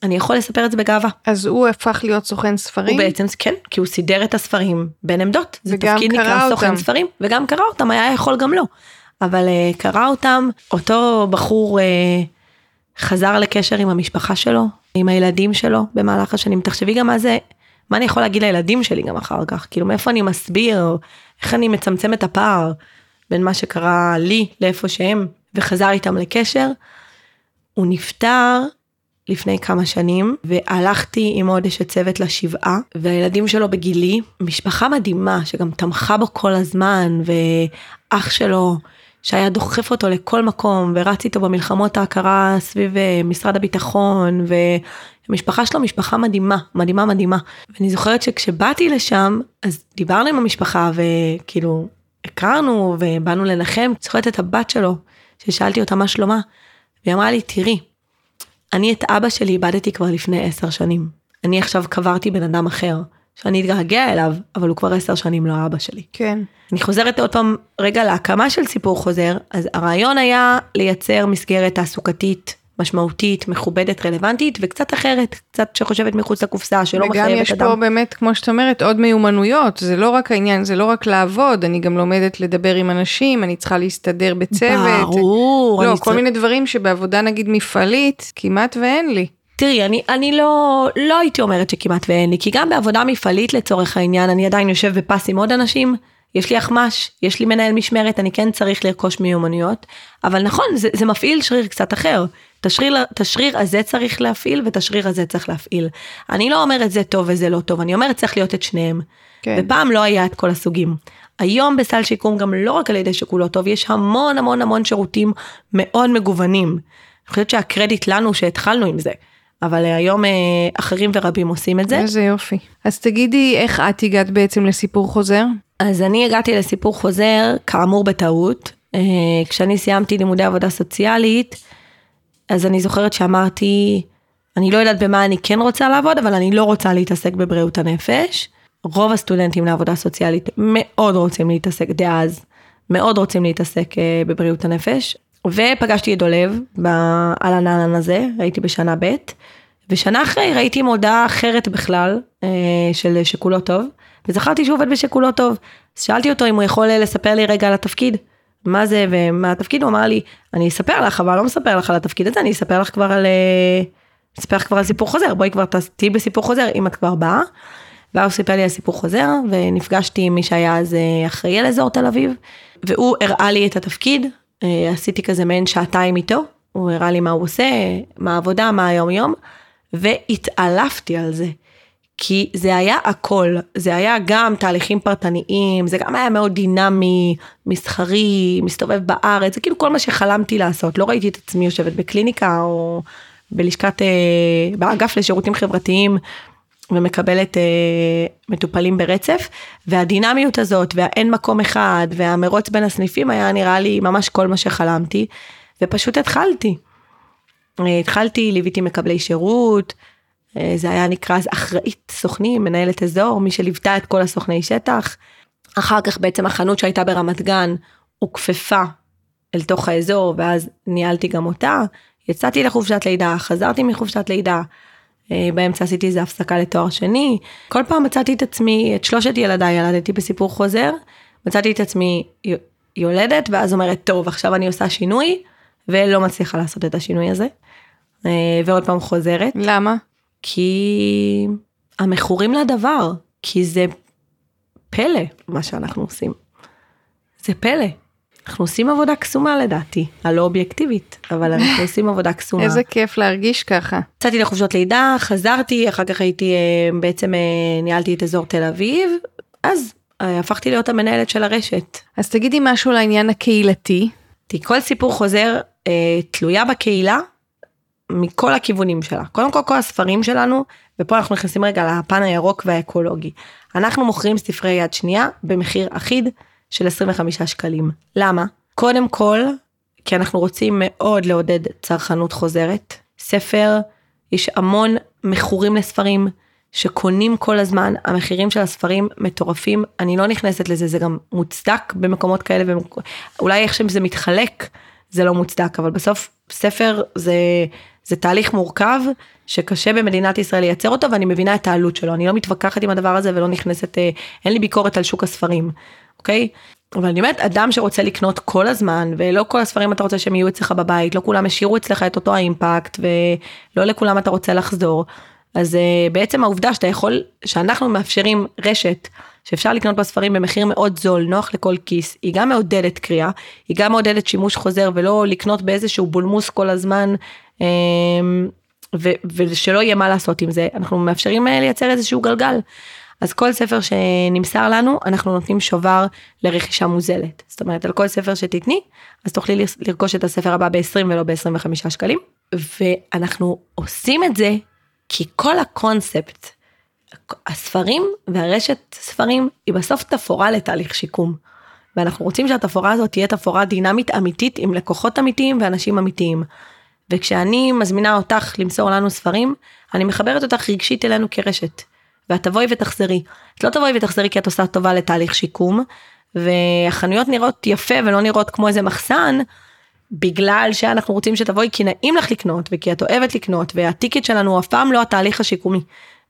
אני יכול לספר את זה בגאווה. אז הוא הפך להיות סוכן ספרים? הוא בעצם, כן, כי הוא סידר את הספרים בין עמדות. זה תפקיד קרא נקרא סוכן אותם. ספרים, וגם קרא אותם, היה יכול גם לא. אבל uh, קרא אותם, אותו בחור uh, חזר לקשר עם המשפחה שלו, עם הילדים שלו במהלך השנים. תחשבי גם מה זה, מה אני יכול להגיד לילדים שלי גם אחר כך, כאילו מאיפה אני מסביר, איך אני מצמצם את הפער בין מה שקרה לי לאיפה שהם, וחזר איתם לקשר. הוא נפטר לפני כמה שנים, והלכתי עם עוד אשת צוות לשבעה, והילדים שלו בגילי, משפחה מדהימה שגם תמכה בו כל הזמן, ואח שלו שהיה דוחף אותו לכל מקום, ורץ איתו במלחמות ההכרה סביב אה, משרד הביטחון, והמשפחה שלו משפחה מדהימה, מדהימה מדהימה. ואני זוכרת שכשבאתי לשם, אז דיברנו עם המשפחה, וכאילו, הכרנו, ובאנו לנחם, זוכרת את הבת שלו, ששאלתי אותה מה שלומה, והיא אמרה לי, תראי, אני את אבא שלי איבדתי כבר לפני עשר שנים. אני עכשיו קברתי בן אדם אחר, שאני אתגעגע אליו, אבל הוא כבר עשר שנים לא אבא שלי. כן. אני חוזרת עוד פעם רגע להקמה של סיפור חוזר, אז הרעיון היה לייצר מסגרת תעסוקתית, משמעותית, מכובדת, רלוונטית, וקצת אחרת, קצת שחושבת מחוץ לקופסה, שלא וגם מחייבת יש אדם. פה באמת, כמו שאת אומרת, עוד מיומנויות. זה לא רק העניין, זה לא רק לעבוד, אני גם לומדת לדבר עם אנשים, אני צריכה להסתדר בצוות. ברור, לא, כל צריך- מיני דברים שבעבודה נגיד מפעלית, כמעט ואין לי. תראי, אני, אני לא, לא הייתי אומרת שכמעט ואין לי, כי גם בעבודה מפעלית לצורך העניין, אני עדיין יושב בפס עם עוד אנשים, יש לי אחמ"ש, יש לי מנהל משמרת, אני כן צריך לרכוש מיומנויות, אבל נכון, זה, זה מפעיל שריר קצת אחר. את השריר, את השריר הזה צריך להפעיל ואת השריר הזה צריך להפעיל. אני לא אומרת זה טוב וזה לא טוב, אני אומרת צריך להיות את שניהם. כן. ופעם לא היה את כל הסוגים. היום בסל שיקום גם לא רק על ידי שכולו טוב, יש המון המון המון שירותים מאוד מגוונים. אני חושבת שהקרדיט לנו שהתחלנו עם זה, אבל אה, היום אה, אחרים ורבים עושים את זה. איזה יופי. אז תגידי, איך את הגעת בעצם לסיפור חוזר? אז אני הגעתי לסיפור חוזר, כאמור בטעות. אה, כשאני סיימתי לימודי עבודה סוציאלית, אז אני זוכרת שאמרתי, אני לא יודעת במה אני כן רוצה לעבוד, אבל אני לא רוצה להתעסק בבריאות הנפש. רוב הסטודנטים לעבודה סוציאלית מאוד רוצים להתעסק, דאז, מאוד רוצים להתעסק בבריאות הנפש. ופגשתי את דולב באהלן אהלן הזה, הייתי בשנה ב', ושנה אחרי ראיתי מודעה אחרת בכלל, אה, של שכולו טוב, וזכרתי שהוא עובד בשכולו טוב. אז שאלתי אותו אם הוא יכול אה, לספר לי רגע על התפקיד. מה זה ומה התפקיד, הוא אמר לי, אני אספר לך, אבל לא מספר לך על התפקיד הזה, אני אספר לך כבר על... אה, אספר לך כבר על סיפור חוזר, בואי כבר תהיי בסיפור חוזר אם את כבר באה. ואז הוא סיפר לי על סיפור חוזר, ונפגשתי עם מי שהיה אז אחראי על אזור תל אביב, והוא הראה לי את התפקיד, עשיתי כזה מעין שעתיים איתו, הוא הראה לי מה הוא עושה, מה העבודה, מה היום יום, והתעלפתי על זה. כי זה היה הכל, זה היה גם תהליכים פרטניים, זה גם היה מאוד דינמי, מסחרי, מסתובב בארץ, זה כאילו כל מה שחלמתי לעשות, לא ראיתי את עצמי יושבת בקליניקה או בלשכת, אה, באגף לשירותים חברתיים ומקבלת אה, מטופלים ברצף, והדינמיות הזאת והאין מקום אחד והמרוץ בין הסניפים היה נראה לי ממש כל מה שחלמתי, ופשוט התחלתי. אה, התחלתי, ליוויתי מקבלי שירות, אה, זה היה נקרא אז אחראית סוכנים, מנהלת אזור, מי שליוותה את כל הסוכני שטח. אחר כך בעצם החנות שהייתה ברמת גן הוכפפה אל תוך האזור, ואז ניהלתי גם אותה. יצאתי לחופשת לידה, חזרתי מחופשת לידה, באמצע עשיתי איזה הפסקה לתואר שני. כל פעם מצאתי את עצמי, את שלושת ילדיי ילדתי בסיפור חוזר, מצאתי את עצמי יולדת, ואז אומרת, טוב, עכשיו אני עושה שינוי, ולא מצליחה לעשות את השינוי הזה. אה, ועוד פעם חוזרת. למה? כי המכורים לדבר, כי זה פלא מה שאנחנו עושים. זה פלא. אנחנו עושים עבודה קסומה לדעתי, הלא אובייקטיבית, אבל אנחנו עושים עבודה קסומה. איזה כיף להרגיש ככה. יצאתי לחופשות לידה, חזרתי, אחר כך הייתי, אה, בעצם אה, ניהלתי את אזור תל אביב, אז אה, הפכתי להיות המנהלת של הרשת. אז תגידי משהו לעניין הקהילתי. כל סיפור חוזר אה, תלויה בקהילה מכל הכיוונים שלה. קודם כל כל הספרים שלנו, ופה אנחנו נכנסים רגע לפן הירוק והאקולוגי. אנחנו מוכרים ספרי יד שנייה במחיר אחיד של 25 שקלים. למה? קודם כל, כי אנחנו רוצים מאוד לעודד צרכנות חוזרת. ספר, יש המון מכורים לספרים שקונים כל הזמן, המחירים של הספרים מטורפים, אני לא נכנסת לזה, זה גם מוצדק במקומות כאלה, במק... אולי איך שזה מתחלק זה לא מוצדק, אבל בסוף ספר זה, זה תהליך מורכב שקשה במדינת ישראל לייצר אותו ואני מבינה את העלות שלו, אני לא מתווכחת עם הדבר הזה ולא נכנסת, אה, אין לי ביקורת על שוק הספרים, אוקיי? אבל אני אומרת, אדם שרוצה לקנות כל הזמן, ולא כל הספרים אתה רוצה שהם יהיו אצלך בבית, לא כולם השאירו אצלך את אותו האימפקט, ולא לכולם אתה רוצה לחזור. אז uh, בעצם העובדה שאתה יכול, שאנחנו מאפשרים רשת שאפשר לקנות בה ספרים במחיר מאוד זול, נוח לכל כיס, היא גם מעודדת קריאה, היא גם מעודדת שימוש חוזר ולא לקנות באיזשהו בולמוס כל הזמן, um, ושלא יהיה מה לעשות עם זה, אנחנו מאפשרים uh, לייצר איזשהו גלגל. אז כל ספר שנמסר לנו, אנחנו נותנים שובר לרכישה מוזלת. זאת אומרת, על כל ספר שתתני, אז תוכלי לרכוש את הספר הבא ב-20 ולא ב-25 שקלים. ואנחנו עושים את זה כי כל הקונספט, הספרים והרשת ספרים, היא בסוף תפאורה לתהליך שיקום. ואנחנו רוצים שהתפאורה הזאת תהיה תפאורה דינמית אמיתית עם לקוחות אמיתיים ואנשים אמיתיים. וכשאני מזמינה אותך למסור לנו ספרים, אני מחברת אותך רגשית אלינו כרשת. ואת תבואי ותחזרי. את לא תבואי ותחזרי כי את עושה טובה לתהליך שיקום, והחנויות נראות יפה ולא נראות כמו איזה מחסן, בגלל שאנחנו רוצים שתבואי כי נעים לך לקנות וכי את אוהבת לקנות והטיקט שלנו אף פעם לא התהליך השיקומי.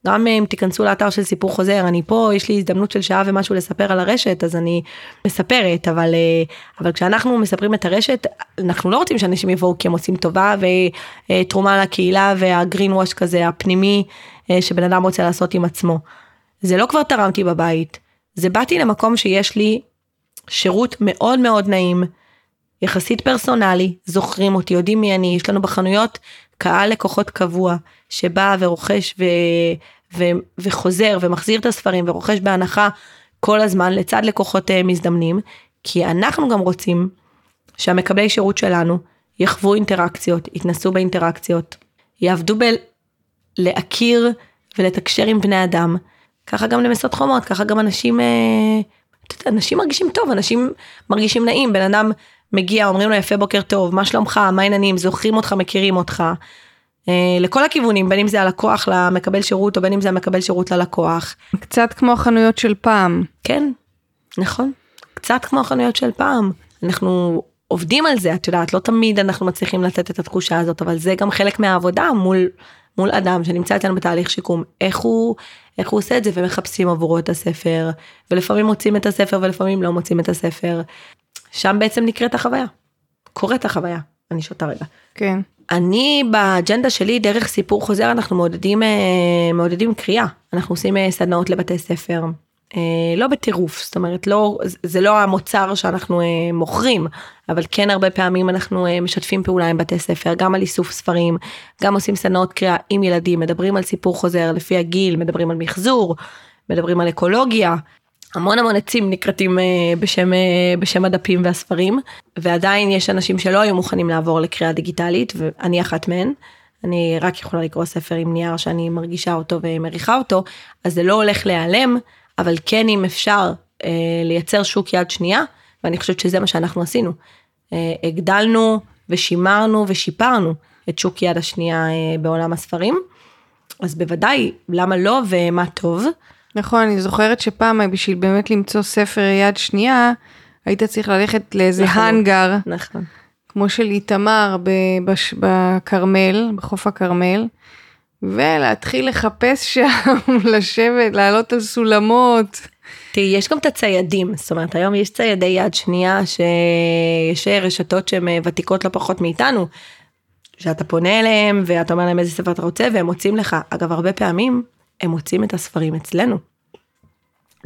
גם אם תיכנסו לאתר של סיפור חוזר אני פה יש לי הזדמנות של שעה ומשהו לספר על הרשת אז אני מספרת אבל אה, אבל כשאנחנו מספרים את הרשת אנחנו לא רוצים שאנשים יבואו כי הם עושים טובה ותרומה לקהילה והגרין ווש כזה הפנימי אה, שבן אדם רוצה לעשות עם עצמו. זה לא כבר תרמתי בבית זה באתי למקום שיש לי שירות מאוד מאוד נעים יחסית פרסונלי, זוכרים אותי, יודעים מי אני, יש לנו בחנויות קהל לקוחות קבוע, שבא ורוכש ו... ו... וחוזר ומחזיר את הספרים ורוכש בהנחה כל הזמן לצד לקוחות אה, מזדמנים, כי אנחנו גם רוצים שהמקבלי שירות שלנו יחוו אינטראקציות, יתנסו באינטראקציות, יעבדו בלהכיר ולתקשר עם בני אדם, ככה גם למסות חומות, ככה גם אנשים, אה, אנשים מרגישים טוב, אנשים מרגישים נעים, בן אדם מגיע, אומרים לו יפה בוקר טוב, מה שלומך, מה העניינים, זוכרים אותך, מכירים אותך. אה, לכל הכיוונים, בין אם זה הלקוח למקבל שירות או בין אם זה המקבל שירות ללקוח. קצת כמו החנויות של פעם. כן, נכון. קצת כמו החנויות של פעם. אנחנו עובדים על זה, את יודעת, לא תמיד אנחנו מצליחים לתת את התחושה הזאת, אבל זה גם חלק מהעבודה מול, מול אדם שנמצא אצלנו בתהליך שיקום, איך הוא, איך הוא עושה את זה ומחפשים עבורו את הספר, ולפעמים מוצאים את הספר ולפעמים לא מוצאים את הספר. שם בעצם נקראת החוויה. קורית החוויה. אני שותה רגע. כן. אני באג'נדה שלי דרך סיפור חוזר אנחנו מעודדים אה, מעודדים קריאה אנחנו עושים אה, סדנאות לבתי ספר לא בטירוף זאת אומרת לא זה לא המוצר שאנחנו מוכרים אבל כן הרבה פעמים אנחנו משתפים פעולה עם בתי ספר גם על איסוף ספרים גם עושים סדנאות קריאה עם ילדים מדברים על סיפור חוזר לפי הגיל מדברים על מחזור מדברים על אקולוגיה המון המון עצים נקרטים אה, בשם, אה, בשם הדפים והספרים, ועדיין יש אנשים שלא היו מוכנים לעבור לקריאה דיגיטלית, ואני אחת מהן. אני רק יכולה לקרוא ספר עם נייר שאני מרגישה אותו ומריחה אותו, אז זה לא הולך להיעלם, אבל כן אם אפשר אה, לייצר שוק יד שנייה, ואני חושבת שזה מה שאנחנו עשינו. אה, הגדלנו ושימרנו ושיפרנו את שוק יד השנייה אה, בעולם הספרים, אז בוודאי, למה לא ומה טוב. נכון, אני זוכרת שפעם בשביל באמת למצוא ספר יד שנייה, היית צריך ללכת לאיזה נכון, האנגר. נכון. כמו של איתמר בכרמל, בחוף הכרמל, ולהתחיל לחפש שם, לשבת, לעלות על סולמות. תראי, יש גם את הציידים, זאת אומרת, היום יש ציידי יד שנייה, שיש רשתות שהן ותיקות לא פחות מאיתנו, שאתה פונה אליהם ואתה אומר להם איזה ספר אתה רוצה והם מוצאים לך. אגב, הרבה פעמים הם מוצאים את הספרים אצלנו.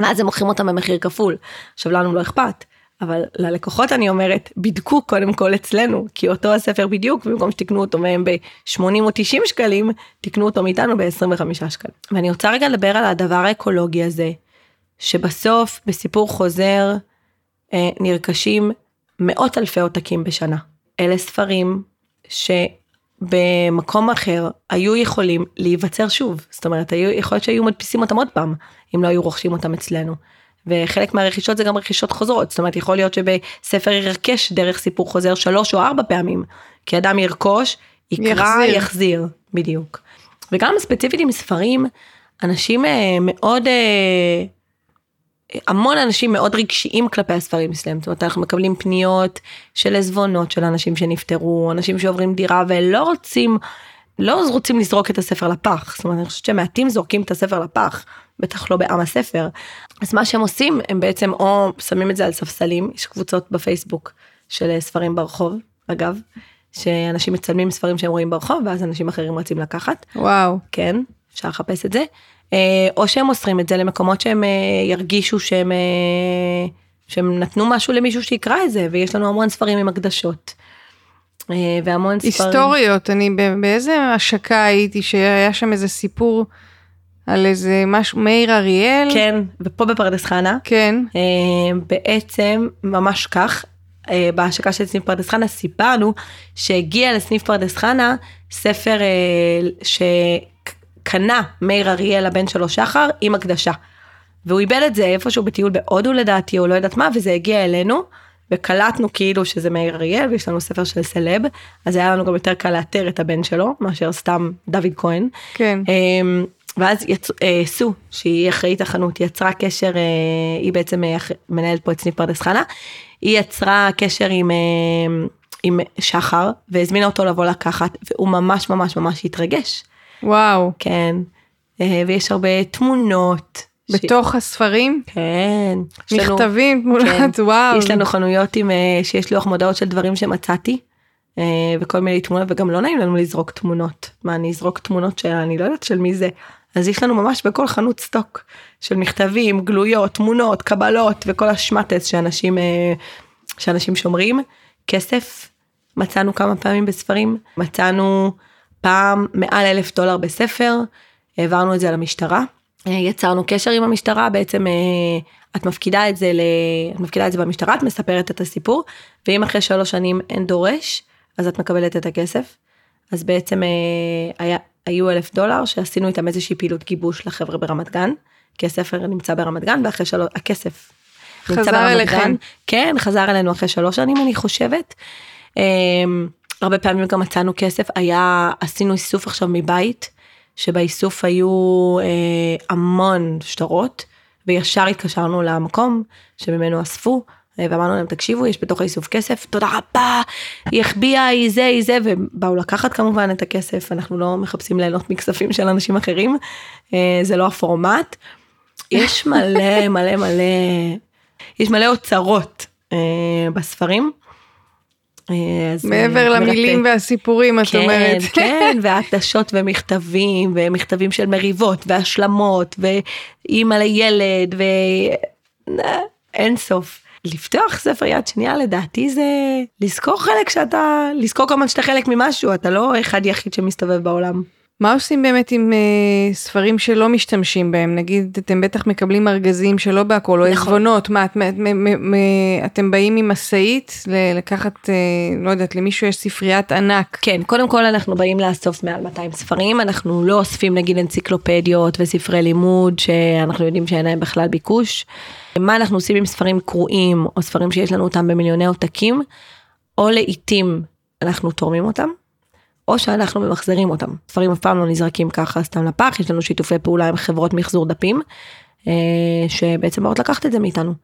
ואז הם מוכרים אותם במחיר כפול. עכשיו לנו לא אכפת, אבל ללקוחות אני אומרת, בדקו קודם כל אצלנו, כי אותו הספר בדיוק, במקום שתקנו אותו מהם ב-80 או 90 שקלים, תקנו אותו מאיתנו ב-25 שקלים. ואני רוצה רגע לדבר על הדבר האקולוגי הזה, שבסוף בסיפור חוזר אה, נרכשים מאות אלפי עותקים בשנה. אלה ספרים ש... במקום אחר היו יכולים להיווצר שוב זאת אומרת היו יכול להיות שהיו מדפיסים אותם עוד פעם אם לא היו רוכשים אותם אצלנו. וחלק מהרכישות זה גם רכישות חוזרות. זאת אומרת יכול להיות שבספר ירכש דרך סיפור חוזר שלוש או ארבע פעמים כי אדם ירכוש יקרא יחזיר, יחזיר. בדיוק. וגם ספציפית עם ספרים אנשים אה, מאוד אה, המון אנשים מאוד רגשיים כלפי הספרים שלהם, זאת אומרת אנחנו מקבלים פניות של עזבונות של אנשים שנפטרו, אנשים שעוברים דירה ולא רוצים לא רוצים לזרוק את הספר לפח, זאת אומרת, אני חושבת שמעטים זורקים את הספר לפח, בטח לא בעם הספר. אז מה שהם עושים, הם בעצם או שמים את זה על ספסלים, יש קבוצות בפייסבוק של ספרים ברחוב, אגב, שאנשים מצלמים ספרים שהם רואים ברחוב, ואז אנשים אחרים רצים לקחת. וואו. כן, אפשר לחפש את זה. אה, או שהם מוסרים את זה למקומות שהם אה, ירגישו שהם, אה, שהם נתנו משהו למישהו שיקרא את זה, ויש לנו המון ספרים עם הקדשות. והמון ספרים. היסטוריות, אני באיזה השקה הייתי שהיה שם איזה סיפור על איזה משהו, מאיר אריאל. כן, ופה בפרדס חנה. כן. בעצם ממש כך, בהשקה של סניף פרדס חנה סיפרנו שהגיע לסניף פרדס חנה ספר ש... קנה מאיר אריאל הבן שלו שחר עם הקדשה. והוא איבד את זה איפשהו בטיול בהודו לדעתי או לא יודעת מה וזה הגיע אלינו וקלטנו כאילו שזה מאיר אריאל ויש לנו ספר של סלב אז היה לנו גם יותר קל לאתר את הבן שלו מאשר סתם דוד כהן. כן. אמ, ואז יצ... אה, סו שהיא אחראית החנות יצרה קשר אה, היא בעצם אה, מנהלת פה את סניף פרדס חנה היא יצרה קשר עם עם שחר והזמינה אותו לבוא לקחת והוא ממש ממש ממש התרגש. וואו. כן. ויש הרבה תמונות. בתוך ש... הספרים? כן. מכתבים, תמונות, כן. וואו. יש לנו חנויות עם, אה, שיש לוח מודעות של דברים שמצאתי. אה, וכל מיני תמונות וגם לא נעים לנו לזרוק תמונות. מה אני אזרוק תמונות שאני לא יודעת של מי זה. אז יש לנו ממש בכל חנות סטוק של מכתבים, גלויות, תמונות, קבלות וכל השמטס שאנשים, שאנשים שומרים. כסף מצאנו כמה פעמים בספרים, מצאנו פעם מעל אלף דולר בספר, העברנו את זה למשטרה, אה, יצרנו קשר עם המשטרה, בעצם אה, את מפקידה את זה, ל... את מפקידה את זה במשטרה, את מספרת את הסיפור, ואם אחרי שלוש שנים אין דורש, אז את מקבלת את הכסף. אז בעצם אה, היה, היו אלף דולר שעשינו איתם איזושהי פעילות גיבוש לחבר'ה ברמת גן, כי הספר נמצא ברמת גן ואחרי שלוש, הכסף חזר אליכם. כן, חזר אלינו אחרי שלוש שנים אני חושבת. הרבה פעמים גם מצאנו כסף, היה, עשינו איסוף עכשיו מבית, שבאיסוף היו אה, המון שטרות, וישר התקשרנו למקום שממנו אספו, אה, ואמרנו להם תקשיבו יש בתוך האיסוף כסף תודה רבה היא החביאה היא זה היא זה ובאו לקחת כמובן את הכסף אנחנו לא מחפשים ליהנות מכספים של אנשים אחרים אה, זה לא הפורמט. יש מלא מלא מלא יש מלא אוצרות אה, בספרים מעבר למילים והסיפורים את כן, אומרת. כן, והקדשות ומכתבים ומכתבים של מריבות והשלמות ואימא לילד ואין סוף. לפתוח ספר יד שנייה לדעתי זה לזכור חלק שאתה לזכור כמובן שאתה חלק ממשהו אתה לא אחד יחיד שמסתובב בעולם. מה עושים באמת עם uh, ספרים שלא משתמשים בהם? נגיד, אתם בטח מקבלים ארגזים שלא בהכל, או נכון. עזבונות, מה, את, מ, מ, מ, אתם באים עם משאית לקחת, uh, לא יודעת, למישהו יש ספריית ענק. כן, קודם כל אנחנו באים לאסוף מעל 200 ספרים, אנחנו לא אוספים נגיד אנציקלופדיות וספרי לימוד, שאנחנו יודעים שאין להם בכלל ביקוש. מה אנחנו עושים עם ספרים קרועים, או ספרים שיש לנו אותם במיליוני עותקים, או לעיתים אנחנו תורמים אותם. או שאנחנו ממחזרים אותם. ספרים אף פעם לא נזרקים ככה סתם לפח, יש לנו שיתופי פעולה עם חברות מחזור דפים, אה, שבעצם באות לקחת את זה מאיתנו.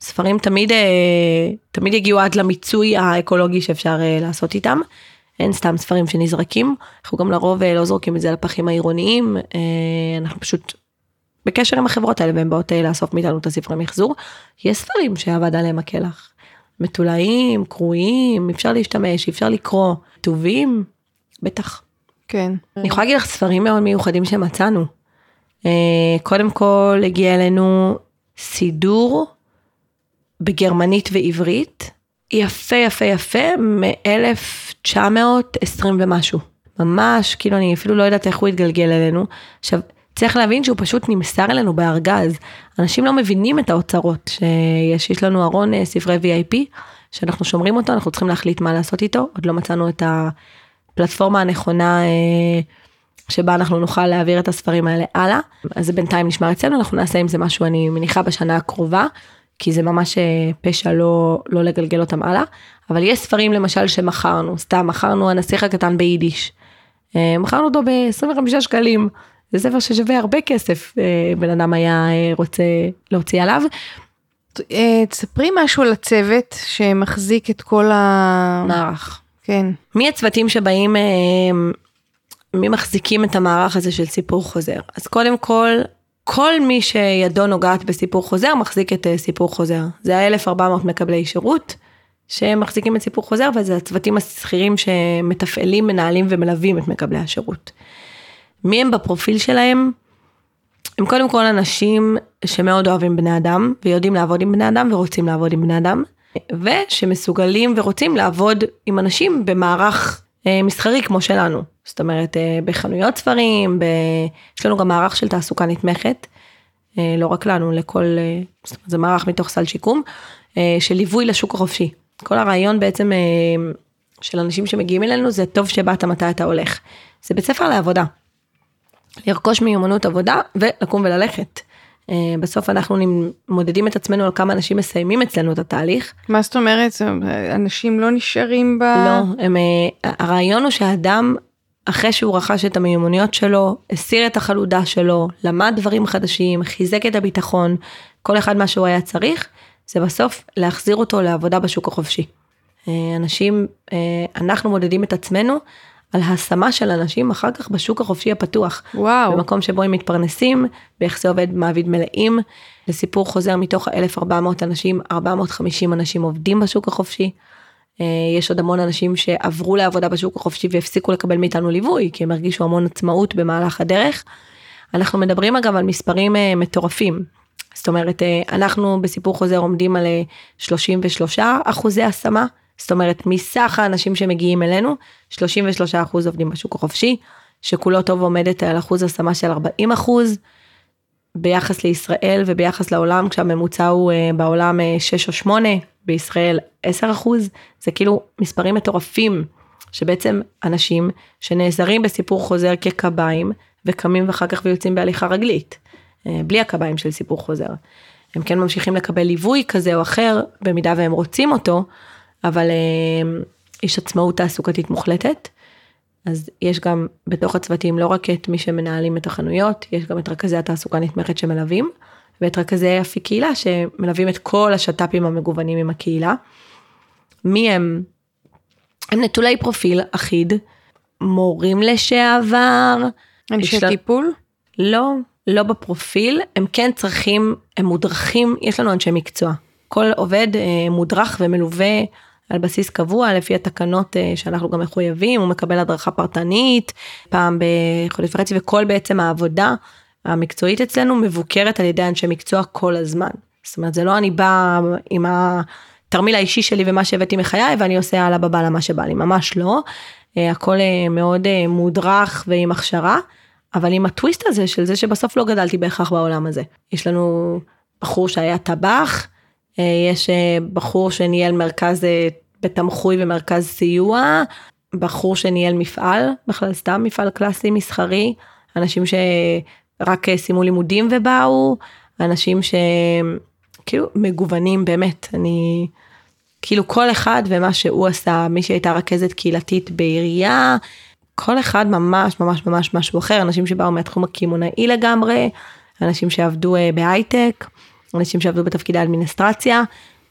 ספרים תמיד, אה, תמיד יגיעו עד למיצוי האקולוגי שאפשר אה, לעשות איתם. אין סתם ספרים שנזרקים, אנחנו גם לרוב לא זורקים את זה לפחים העירוניים, אנחנו פשוט בקשר עם החברות האלה והן באות לאסוף מאיתנו את הספרי מחזור. יש ספרים שעבד עליהם הקלח. מתולעים, קרועים, אפשר להשתמש, אפשר לקרוא, כתובים, בטח. כן. אני יכולה להגיד לך ספרים מאוד מיוחדים שמצאנו. אה, קודם כל הגיע אלינו סידור בגרמנית ועברית, יפה יפה יפה, מ-1920 ומשהו. ממש, כאילו אני אפילו לא יודעת איך הוא התגלגל אלינו. עכשיו, צריך להבין שהוא פשוט נמסר אלינו בארגז. אנשים לא מבינים את האוצרות שיש, יש לנו ארון אה, ספרי VIP, שאנחנו שומרים אותו, אנחנו צריכים להחליט מה לעשות איתו, עוד לא מצאנו את ה... הפלטפורמה הנכונה אה, שבה אנחנו נוכל להעביר את הספרים האלה הלאה. אז זה בינתיים נשמר אצלנו, אנחנו נעשה עם זה משהו אני מניחה בשנה הקרובה, כי זה ממש אה, פשע לא, לא לגלגל אותם הלאה. אבל יש ספרים למשל שמכרנו, סתם מכרנו הנסיך הקטן ביידיש. אה, מכרנו אותו ב-25 שקלים, זה ספר ששווה הרבה כסף, בן אדם היה רוצה להוציא עליו. תספרי משהו על הצוות שמחזיק את כל המערך. כן. מי הצוותים שבאים אה, מי מחזיקים את המערך הזה של סיפור חוזר? אז קודם כל, כל מי שידו נוגעת בסיפור חוזר מחזיק את אה, סיפור חוזר. זה ה-1400 מקבלי שירות שהם מחזיקים את סיפור חוזר וזה הצוותים השכירים שמתפעלים, מנהלים ומלווים את מקבלי השירות. מי הם בפרופיל שלהם? הם קודם כל אנשים שמאוד אוהבים בני אדם ויודעים לעבוד עם בני אדם ורוצים לעבוד עם בני אדם ושמסוגלים ורוצים לעבוד עם אנשים במערך אה, מסחרי כמו שלנו. זאת אומרת אה, בחנויות ספרים, ב... יש לנו גם מערך של תעסוקה נתמכת, אה, לא רק לנו, לכל, אה, זאת אומרת, זה מערך מתוך סל שיקום, אה, של ליווי לשוק החופשי. כל הרעיון בעצם אה, של אנשים שמגיעים אלינו זה טוב שבאת מתי אתה הולך. זה בית ספר לעבודה. לרכוש מיומנות עבודה ולקום וללכת. אה, בסוף אנחנו מודדים את עצמנו על כמה אנשים מסיימים אצלנו את התהליך. מה זאת אומרת? אנשים לא נשארים ב... לא, הם, אה, הרעיון הוא שהאדם, אחרי שהוא רכש את המיומנויות שלו, הסיר את החלודה שלו, למד דברים חדשים, חיזק את הביטחון, כל אחד מה שהוא היה צריך, זה בסוף להחזיר אותו לעבודה בשוק החופשי. אה, אנשים, אנחנו מודדים את עצמנו על השמה של אנשים אחר כך בשוק החופשי הפתוח. וואו. במקום שבו הם מתפרנסים, ביחסי עובד מעביד מלאים. לסיפור חוזר מתוך ה-1400 אנשים, 450 אנשים עובדים בשוק החופשי. אה, יש עוד המון אנשים שעברו לעבודה בשוק החופשי והפסיקו לקבל מאיתנו ליווי, כי הם הרגישו המון עצמאות במהלך הדרך. אנחנו מדברים אגב על מספרים אה, מטורפים. זאת אומרת, אה, אנחנו בסיפור חוזר עומדים על 33 אחוזי השמה. זאת אומרת, מסך האנשים שמגיעים אלינו, 33% עובדים בשוק החופשי, שכולו טוב עומדת על אחוז השמה של 40% ביחס לישראל וביחס לעולם, כשהממוצע הוא uh, בעולם uh, 6 או 8, בישראל 10%, זה כאילו מספרים מטורפים, שבעצם אנשים שנעזרים בסיפור חוזר כקביים, וקמים ואחר כך ויוצאים בהליכה רגלית, uh, בלי הקביים של סיפור חוזר. הם כן ממשיכים לקבל ליווי כזה או אחר, במידה והם רוצים אותו, אבל אה, יש עצמאות תעסוקתית מוחלטת. אז יש גם בתוך הצוותים לא רק את מי שמנהלים את החנויות, יש גם את רכזי התעסוקה נתמכת שמלווים, ואת רכזי אפיק קהילה שמלווים את כל השת"פים המגוונים עם הקהילה. מי הם? הם נטולי פרופיל אחיד, מורים לשעבר. אנשי טיפול? לא, לא בפרופיל, הם כן צריכים, הם מודרכים, יש לנו אנשי מקצוע. כל עובד אה, מודרך ומלווה על בסיס קבוע לפי התקנות אה, שאנחנו גם מחויבים, הוא מקבל הדרכה פרטנית פעם בחודש וחצי וכל בעצם העבודה המקצועית אצלנו מבוקרת על ידי אנשי מקצוע כל הזמן. זאת אומרת זה לא אני באה עם התרמיל האישי שלי ומה שהבאתי מחיי ואני עושה הלאה בבעלה מה שבא לי, ממש לא. אה, הכל אה, מאוד מודרך ועם הכשרה, אבל עם הטוויסט הזה של זה שבסוף לא גדלתי בהכרח בעולם הזה. יש לנו בחור שהיה טבח, יש אה, בחור שניהל מרכז אה, בתמחוי ומרכז סיוע, בחור שניהל מפעל, בכלל סתם מפעל קלאסי מסחרי, אנשים שרק סיימו לימודים ובאו, אנשים שכאילו מגוונים באמת, אני כאילו כל אחד ומה שהוא עשה, מי שהייתה רכזת קהילתית בעירייה, כל אחד ממש ממש ממש משהו אחר, אנשים שבאו מהתחום הקמעונאי לגמרי, אנשים שעבדו בהייטק. אנשים שעבדו בתפקידי אדמיניסטרציה,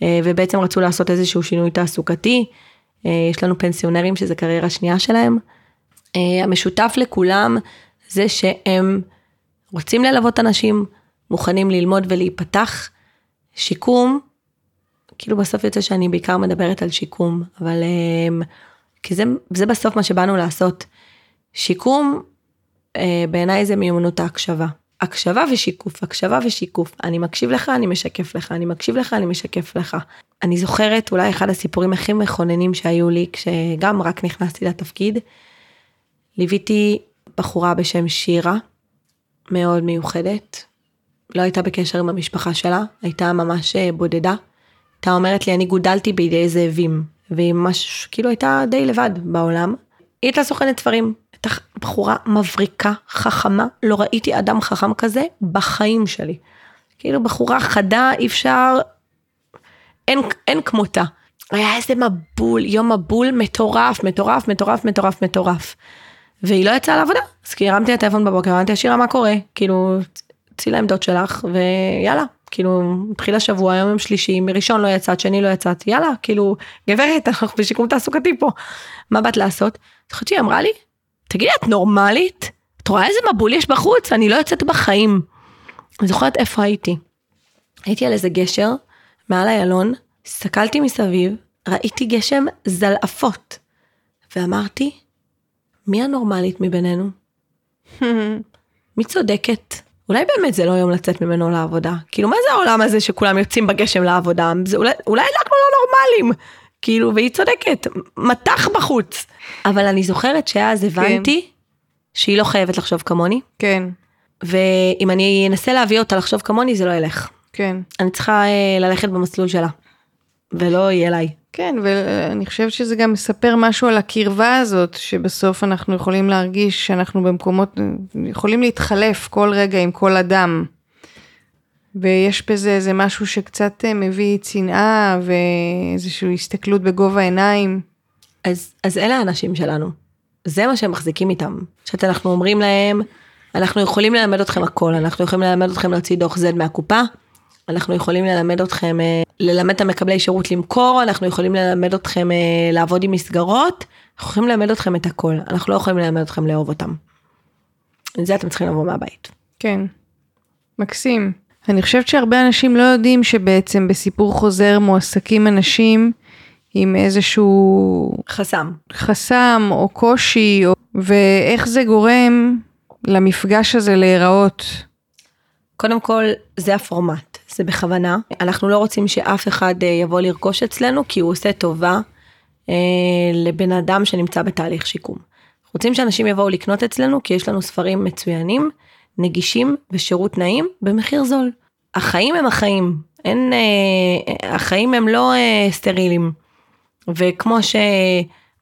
אה, ובעצם רצו לעשות איזשהו שינוי תעסוקתי. אה, יש לנו פנסיונרים שזה קריירה שנייה שלהם. אה, המשותף לכולם זה שהם רוצים ללוות אנשים, מוכנים ללמוד ולהיפתח. שיקום, כאילו בסוף יוצא שאני בעיקר מדברת על שיקום, אבל כי זה, זה בסוף מה שבאנו לעשות. שיקום בעיניי זה מיומנות ההקשבה. הקשבה ושיקוף, הקשבה ושיקוף. אני מקשיב לך, אני משקף לך, אני מקשיב לך, אני משקף לך. אני זוכרת אולי אחד הסיפורים הכי מכוננים שהיו לי כשגם רק נכנסתי לתפקיד. ליוויתי בחורה בשם שירה, מאוד מיוחדת. לא הייתה בקשר עם המשפחה שלה, הייתה ממש אה, בודדה. הייתה אומרת לי, אני גודלתי בידי זאבים, והיא ממש כאילו הייתה די לבד בעולם. היא הייתה סוכנת ספרים, הייתה בחורה מבריקה, חכמה, לא ראיתי אדם חכם כזה בחיים שלי. כאילו בחורה חדה, אי אפשר, אין, אין כמותה. היה איזה מבול, יום מבול מטורף, מטורף, מטורף, מטורף, מטורף. והיא לא יצאה לעבודה, אז כי הרמתי לטלפון בבוקר, אמרתי לה, שירה, מה קורה? כאילו, צאי לעמדות שלך, ויאללה, כאילו, התחיל השבוע, היום יום שלישי, מראשון לא יצאת, שני לא יצאת, יאללה, כאילו, גברת, אנחנו בשיקום תעסוקתי פה, מה באת לעשות? זוכרת שהיא אמרה לי, תגידי, את נורמלית? את רואה איזה מבול יש בחוץ? אני לא יוצאת בחיים. אני זוכרת איפה הייתי. הייתי על איזה גשר, מעל איילון, הסתכלתי מסביב, ראיתי גשם זלעפות, ואמרתי, מי הנורמלית מבינינו? מי צודקת? אולי באמת זה לא יום לצאת ממנו לעבודה. כאילו, מה זה העולם הזה שכולם יוצאים בגשם לעבודה? זה אולי, אולי אנחנו לא נורמלים. כאילו, והיא צודקת, מטח בחוץ. אבל אני זוכרת שאז הבנתי כן. שהיא לא חייבת לחשוב כמוני. כן. ואם אני אנסה להביא אותה לחשוב כמוני, זה לא ילך. כן. אני צריכה אה, ללכת במסלול שלה, ולא יהיה אליי. כן, ואני חושבת שזה גם מספר משהו על הקרבה הזאת, שבסוף אנחנו יכולים להרגיש שאנחנו במקומות, יכולים להתחלף כל רגע עם כל אדם. ויש בזה איזה משהו שקצת אה, מביא צנעה ואיזושהי הסתכלות בגובה העיניים. אז, אז אלה האנשים שלנו. זה מה שהם מחזיקים איתם. שאנחנו אומרים להם, אנחנו יכולים ללמד אתכם הכל, אנחנו יכולים ללמד אתכם להוציא דוח Z מהקופה, אנחנו יכולים ללמד אתכם, אה, ללמד את המקבלי שירות למכור, אנחנו יכולים ללמד אתכם אה, לעבוד עם מסגרות, אנחנו יכולים ללמד אתכם את הכל, אנחנו לא יכולים ללמד אתכם לאהוב אותם. את זה אתם צריכים לבוא מהבית. כן, מקסים. אני חושבת שהרבה אנשים לא יודעים שבעצם בסיפור חוזר מועסקים אנשים עם איזשהו חסם, חסם או קושי, או... ואיך זה גורם למפגש הזה להיראות. קודם כל, זה הפורמט, זה בכוונה. אנחנו לא רוצים שאף אחד אה, יבוא לרכוש אצלנו, כי הוא עושה טובה אה, לבן אדם שנמצא בתהליך שיקום. רוצים שאנשים יבואו לקנות אצלנו, כי יש לנו ספרים מצוינים, נגישים ושירות נעים במחיר זול. החיים הם החיים, אין, אה, החיים הם לא אה, סטרילים. וכמו ש...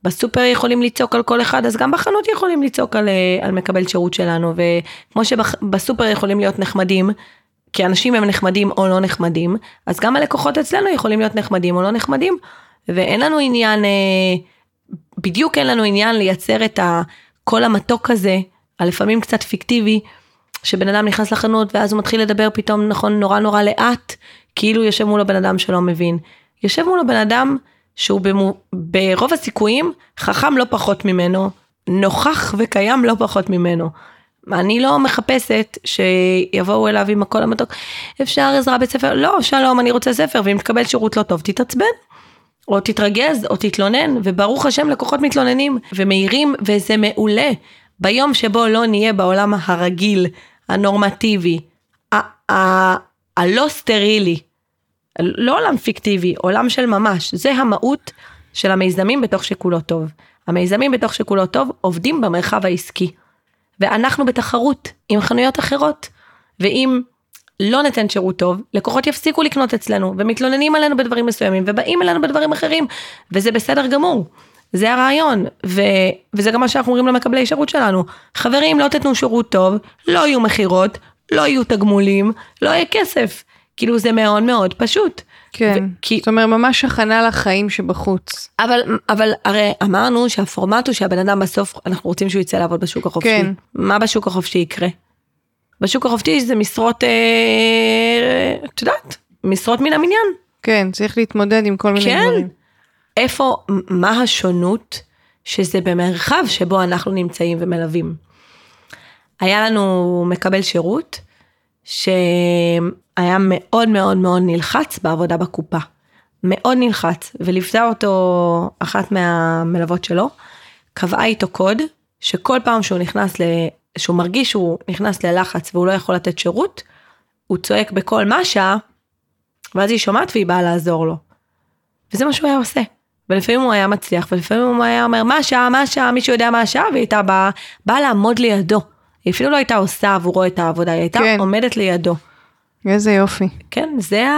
בסופר יכולים לצעוק על כל אחד, אז גם בחנות יכולים לצעוק על, אה, על מקבל שירות שלנו, וכמו שבסופר יכולים להיות נחמדים, כי אנשים הם נחמדים או לא נחמדים, אז גם הלקוחות אצלנו יכולים להיות נחמדים או לא נחמדים, ואין לנו עניין, אה, בדיוק אין לנו עניין לייצר את הקול המתוק הזה, הלפעמים קצת פיקטיבי, שבן אדם נכנס לחנות ואז הוא מתחיל לדבר פתאום נכון נורא נורא לאט, כאילו יושב מולו בן אדם שלא מבין. יושב מולו בן אדם שהוא במו, ברוב הסיכויים חכם לא פחות ממנו, נוכח וקיים לא פחות ממנו. אני לא מחפשת שיבואו אליו עם הקול המתוק, אפשר עזרה בית ספר? לא, שלום, אני רוצה ספר, ואם תקבל שירות לא טוב, תתעצבן. או תתרגז, או תתלונן, וברוך השם לקוחות מתלוננים ומעירים, וזה מעולה. ביום שבו לא נהיה בעולם הרגיל, הנורמטיבי, הלא סטרילי, לא עולם פיקטיבי, עולם של ממש, זה המהות של המיזמים בתוך שכולו טוב. המיזמים בתוך שכולו טוב עובדים במרחב העסקי. ואנחנו בתחרות עם חנויות אחרות. ואם לא ניתן שירות טוב, לקוחות יפסיקו לקנות אצלנו, ומתלוננים עלינו בדברים מסוימים, ובאים אלינו בדברים אחרים, וזה בסדר גמור. זה הרעיון, ו... וזה גם מה שאנחנו אומרים למקבלי שירות שלנו. חברים, לא תתנו שירות טוב, לא יהיו מכירות, לא יהיו תגמולים, לא יהיה כסף. כאילו זה מאוד מאוד פשוט. כן, ו- כי... זאת אומרת ממש הכנה לחיים שבחוץ. אבל, אבל הרי אמרנו שהפורמט הוא שהבן אדם בסוף, אנחנו רוצים שהוא יצא לעבוד בשוק החופשי. כן. מה בשוק החופשי יקרה? בשוק החופשי זה משרות, אה, את יודעת, משרות מן המניין. כן, צריך להתמודד עם כל מיני כן. דברים. איפה, מה השונות שזה במרחב שבו אנחנו נמצאים ומלווים. היה לנו מקבל שירות, שהיה מאוד מאוד מאוד נלחץ בעבודה בקופה. מאוד נלחץ, וליוותה אותו אחת מהמלוות שלו, קבעה איתו קוד, שכל פעם שהוא נכנס ל... שהוא מרגיש שהוא נכנס ללחץ והוא לא יכול לתת שירות, הוא צועק בקול מה השעה, ואז היא שומעת והיא באה לעזור לו. וזה מה שהוא היה עושה. ולפעמים הוא היה מצליח, ולפעמים הוא היה אומר מה השעה, מה השעה, מישהו יודע מה השעה, והיא הייתה באה, באה לעמוד לידו. היא אפילו לא הייתה עושה עבורו את העבודה, היא הייתה כן. עומדת לידו. איזה יופי. כן, זה ה...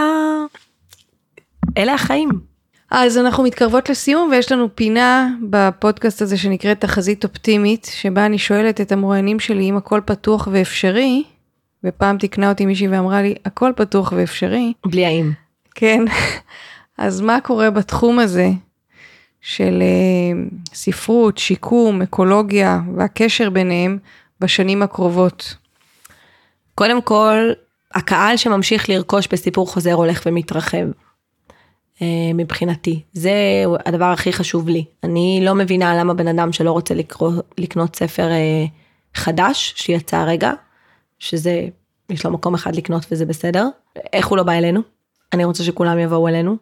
אלה החיים. אז אנחנו מתקרבות לסיום ויש לנו פינה בפודקאסט הזה שנקראת תחזית אופטימית, שבה אני שואלת את המרואיינים שלי אם הכל פתוח ואפשרי, ופעם תיקנה אותי מישהי ואמרה לי, הכל פתוח ואפשרי. בלי האם. כן. אז מה קורה בתחום הזה של uh, ספרות, שיקום, אקולוגיה והקשר ביניהם בשנים הקרובות? קודם כל, הקהל שממשיך לרכוש בסיפור חוזר הולך ומתרחב. אה, מבחינתי. זה הדבר הכי חשוב לי. אני לא מבינה למה בן אדם שלא רוצה לקרוא, לקנות ספר אה, חדש שיצא הרגע, שזה, יש לו מקום אחד לקנות וזה בסדר, איך הוא לא בא אלינו? אני רוצה שכולם יבואו אלינו.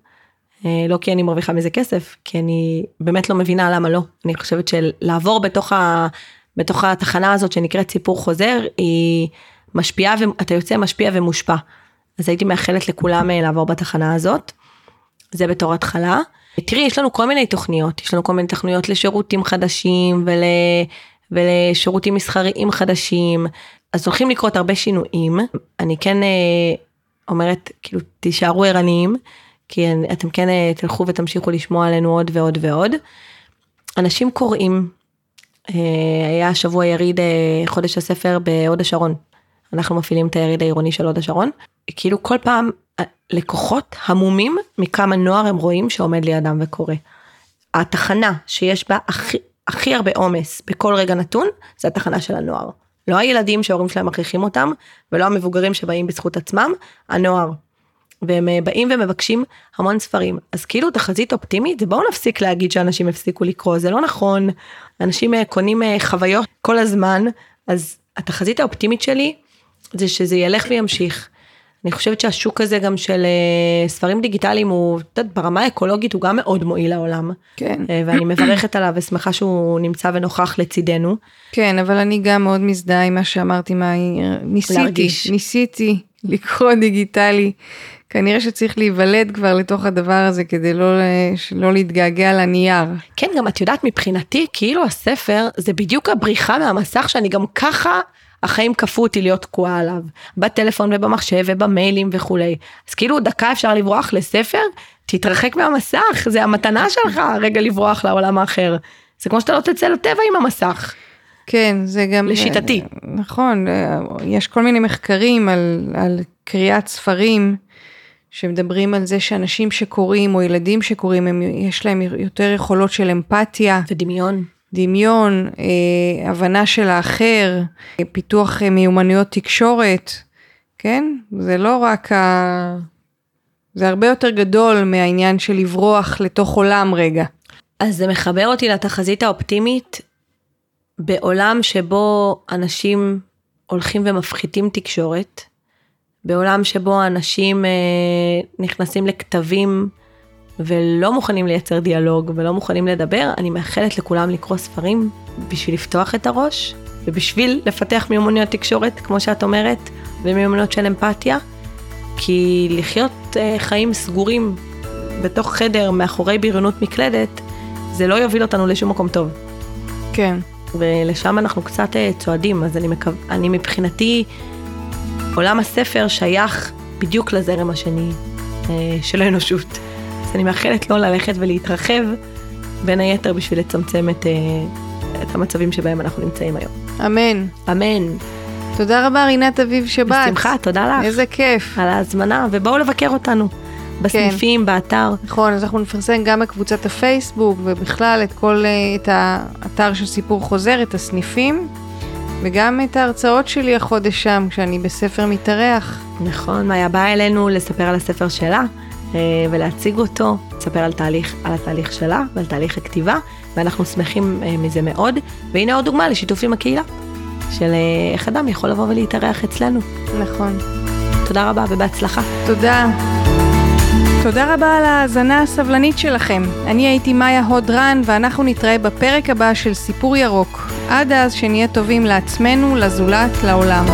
אה, לא כי אני מרוויחה מזה כסף, כי אני באמת לא מבינה למה לא. אני חושבת שלעבור בתוך, ה, בתוך התחנה הזאת שנקראת סיפור חוזר, היא משפיעה, ואתה יוצא משפיע ומושפע. אז הייתי מאחלת לכולם אה, לעבור בתחנה הזאת. זה בתור התחלה. תראי, יש לנו כל מיני תוכניות, יש לנו כל מיני תוכניות לשירותים חדשים ול... ולשירותים מסחריים חדשים, אז הולכים לקרות הרבה שינויים. אני כן אה, אומרת, כאילו, תישארו ערניים, כי אתם כן אה, תלכו ותמשיכו לשמוע עלינו עוד ועוד ועוד. אנשים קוראים, אה, היה השבוע יריד אה, חודש הספר בהוד השרון. אנחנו מפעילים את היריד העירוני של הוד השרון. כאילו כל פעם לקוחות המומים מכמה נוער הם רואים שעומד לידם וקורא. התחנה שיש בה הכי, הכי הרבה עומס בכל רגע נתון, זה התחנה של הנוער. לא הילדים שההורים שלהם מכריחים אותם, ולא המבוגרים שבאים בזכות עצמם, הנוער. והם אה, באים ומבקשים המון ספרים. אז כאילו תחזית אופטימית, בואו נפסיק להגיד שאנשים הפסיקו לקרוא, זה לא נכון. אנשים אה, קונים אה, חוויות כל הזמן, אז התחזית האופטימית שלי זה שזה ילך וימשיך. אני חושבת שהשוק הזה גם של ספרים דיגיטליים הוא, את יודעת, ברמה האקולוגית הוא גם מאוד מועיל לעולם. כן. ואני מברכת עליו ושמחה שהוא נמצא ונוכח לצידנו. כן, אבל אני גם מאוד מזדהה עם מה שאמרתי, מה... ניסיתי, להרגיש. ניסיתי לקרוא דיגיטלי. כנראה שצריך להיוולד כבר לתוך הדבר הזה כדי לא, לא להתגעגע לנייר. כן, גם את יודעת, מבחינתי, כאילו הספר זה בדיוק הבריחה מהמסך שאני גם ככה, החיים כפו אותי להיות תקועה עליו. בטלפון ובמחשב ובמיילים וכולי. אז כאילו דקה אפשר לברוח לספר, תתרחק מהמסך, זה המתנה שלך רגע לברוח לעולם האחר. זה כמו שאתה לא תצא לטבע עם המסך. כן, זה גם... לשיטתי. נכון, יש כל מיני מחקרים על, על קריאת ספרים. שמדברים על זה שאנשים שקוראים או ילדים שקוראים, הם, יש להם יותר יכולות של אמפתיה. ודמיון. דמיון, אה, הבנה של האחר, אה, פיתוח אה, מיומנויות תקשורת, כן? זה לא רק ה... זה הרבה יותר גדול מהעניין של לברוח לתוך עולם רגע. אז זה מחבר אותי לתחזית האופטימית בעולם שבו אנשים הולכים ומפחיתים תקשורת, בעולם שבו אנשים אה, נכנסים לכתבים ולא מוכנים לייצר דיאלוג ולא מוכנים לדבר, אני מאחלת לכולם לקרוא ספרים בשביל לפתוח את הראש ובשביל לפתח מיומנויות תקשורת, כמו שאת אומרת, ומיומנויות של אמפתיה, כי לחיות אה, חיים סגורים בתוך חדר מאחורי בריונות מקלדת, זה לא יוביל אותנו לשום מקום טוב. כן. ולשם אנחנו קצת אה, צועדים, אז אני, מקו... אני מבחינתי עולם הספר שייך בדיוק לזרם השני אה, של האנושות. אז אני מאחלת לו ללכת ולהתרחב, בין היתר בשביל לצמצם את, אה, את המצבים שבהם אנחנו נמצאים היום. אמן. אמן. תודה רבה רינת אביב שבאת. בשמחה, תודה לך. איזה כיף. על ההזמנה, ובואו לבקר אותנו. בסניפים, כן. באתר. נכון, אז אנחנו נפרסם גם בקבוצת הפייסבוק ובכלל את כל, אה, את האתר של סיפור חוזר, את הסניפים. וגם את ההרצאות שלי החודש שם, כשאני בספר מתארח. נכון, מאיה באה אלינו לספר על הספר שלה אה, ולהציג אותו, לספר על, תהליך, על התהליך שלה ועל תהליך הכתיבה, ואנחנו שמחים אה, מזה מאוד. והנה עוד דוגמה לשיתוף עם הקהילה, של אה, איך אדם יכול לבוא ולהתארח אצלנו. נכון. תודה רבה ובהצלחה. תודה. תודה רבה על ההאזנה הסבלנית שלכם. אני הייתי מאיה הודרן, ואנחנו נתראה בפרק הבא של סיפור ירוק. עד אז שנהיה טובים לעצמנו, לזולת, לעולם.